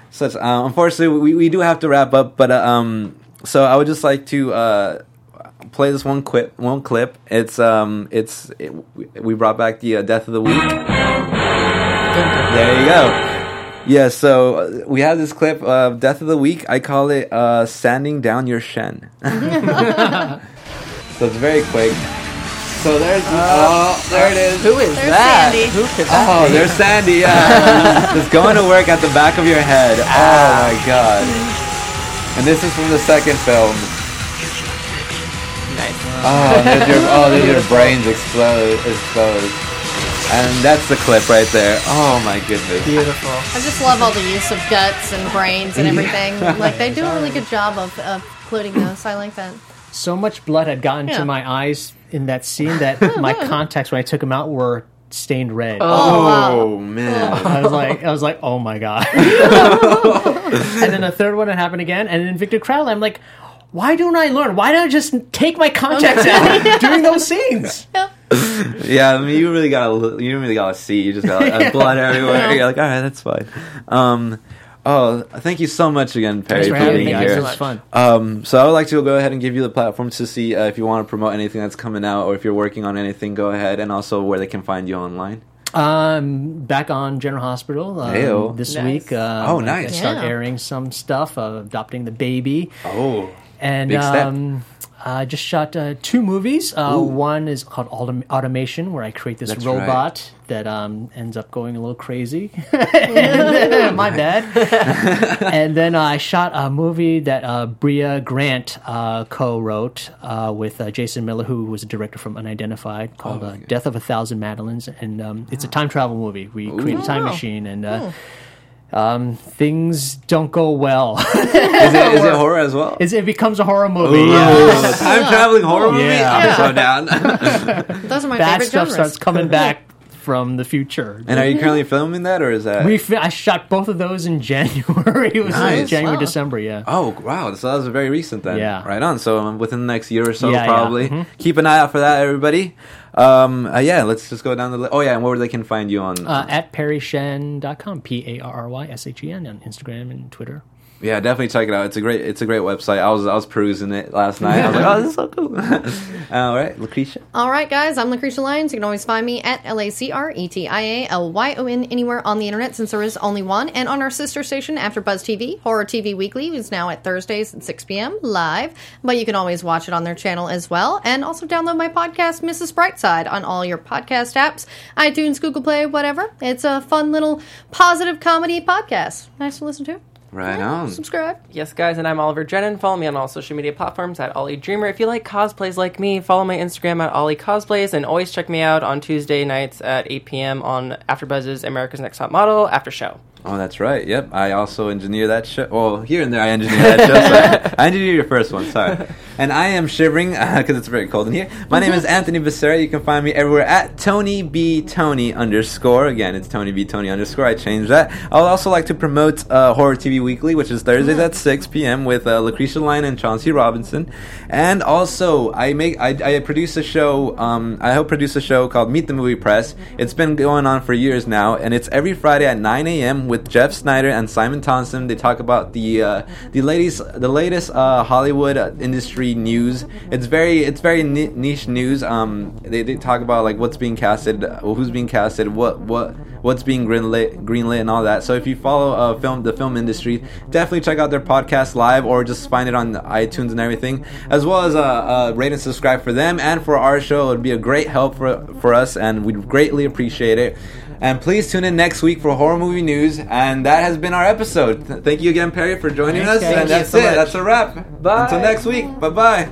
such. Uh, unfortunately, we, we do have to wrap up, but uh, um, so I would just like to uh, play this one clip. One clip. It's um, it's it, we- we brought back the uh, death of the week. There you go. Yeah, so uh, we have this clip of Death of the Week. I call it uh, Sanding Down Your Shen. *laughs* so it's very quick. So there's. oh, there it is. Who is There's that? Sandy. Who could that Oh, be? there's Sandy. Yeah, *laughs* just going to work at the back of your head. Oh my god! And this is from the second film. Nice. Oh, there's your, oh, there's your brains explode, explode. And that's the clip right there. Oh my goodness. Beautiful. I just love all the use of guts and brains and everything. Like they do a really good job of, of including those. I like that. so much blood had gotten Yeah. to my eyes in that scene that *laughs* my contacts when I took them out were stained red. Oh, oh man. Oh. I was like, I was like, oh my god. *laughs* and then a third one had happened again, and then Victor Crowley, I'm like, why don't I learn? Why don't I just take my contacts out *laughs* during those scenes? Yeah, *laughs* I mean, you really gotta, you really gotta see. You just got uh, *laughs* blood everywhere. You're like, all right, that's fine. Um, oh, thank you so much again, Parry, Thanks for for having being me, here. It was fun. Um, so I would like to go ahead and give you the platform to see uh, if you want to promote anything that's coming out, or if you're working on anything. Go ahead, and also where they can find you online. Um, back on General Hospital um, this Nice. week. Um, Oh, nice. I start Yeah. airing some stuff, uh, adopting the baby, Oh, and Big step. um, I just shot uh, two movies. Uh, one is called Autom- Automation, where I create this That's robot that um, ends up going a little crazy. And- *laughs* *laughs* my bad. *laughs* and then uh, I shot a movie that uh, Bria Grant uh, co-wrote uh, with uh, Jason Miller, who was a director from Unidentified, called uh, "Death of a Thousand Madeleines," and um, it's a *gasps* time travel movie. We create a time Wow. machine, and uh, um, things don't go well. *laughs* is it is it *laughs* horror as well? It's- it becomes a horror movie. Ooh, yeah. time traveling horror movie. Yeah. I'm Yeah. so down. *laughs* Those are my Bad favorite stuff genres. starts coming back from the future. and are you currently filming that, or is that? We fi- I shot both of those in January. it was Nice. January, Wow. December. Yeah. Oh wow! So that was very recent then. Yeah. Right on. So um, within the next year or so, Yeah, yeah. probably. Mhm. Keep an eye out for that, everybody. Um, uh, yeah, let's just go down the list. Oh yeah, and where they can find you on? Uh, at parryshen.com, P A R R Y S H E N, on Instagram and Twitter. Yeah, definitely check it out. It's a great, it's a great website. I was, I was perusing it last night. I was like, oh, this is so cool. *laughs* All right, Lacretia. All right, guys, I'm Lacretia Lyons. You can always find me at L A C R E T I A L Y O N anywhere on the internet since there is only one. And on our sister station, After Buzz TV, Horror TV Weekly is now at Thursdays at 6 p.m. live. But you can always watch it on their channel as well. And also download my podcast, Mrs. Brightside, on all your podcast apps iTunes, Google Play, whatever. It's a fun little positive comedy podcast. Nice to listen to. Right on. Subscribe. Yes, guys, and I'm Oliver Drennan. Follow me on all social media platforms at Ollie Dreamer. If you like cosplays like me, follow my Instagram at Ollie Cosplays, and always check me out on Tuesday nights at 8 p.m. on AfterBuzz's America's Next Top Model after show. Oh, that's right. Yep. I also engineer that show. Well, here and there I engineer that show. So I engineer your first one. Sorry. And I am shivering *laughs* because it's very cold in here. My name is Anthony Becerra. You can find me everywhere at Tony B Tony underscore. Again, it's Tony B Tony underscore. I changed that. I would also like to promote uh, Horror TV Weekly, which is Thursdays at 6 p.m. with uh, Lacretia Lyon and Chauncey Robinson. And also, I make I, I produce a show. Um, I help produce a show called Meet the Movie Press. It's been going on for years now, and it's every Friday at 9 a.m. with Jeff Sneider and Simon Thompson. They talk about the uh, the latest the latest uh, Hollywood industry news. It's very it's very niche news. Um, they, they talk about like what's being casted, who's being casted, what what what's being greenlit, greenlit, and all that. So if you follow uh, film the film industry, definitely check out their podcast live or just find it on iTunes and everything, as well as uh, uh, rate and subscribe for them and for our show. It would be a great help for for us, and we'd greatly appreciate it. And please tune in next week for horror movie news. And that has been our episode. Th- Thank you again, Parry, for joining Thanks, us. guys. and Thank you that's so it. much. That's a wrap. Bye. Until next week. Bye bye.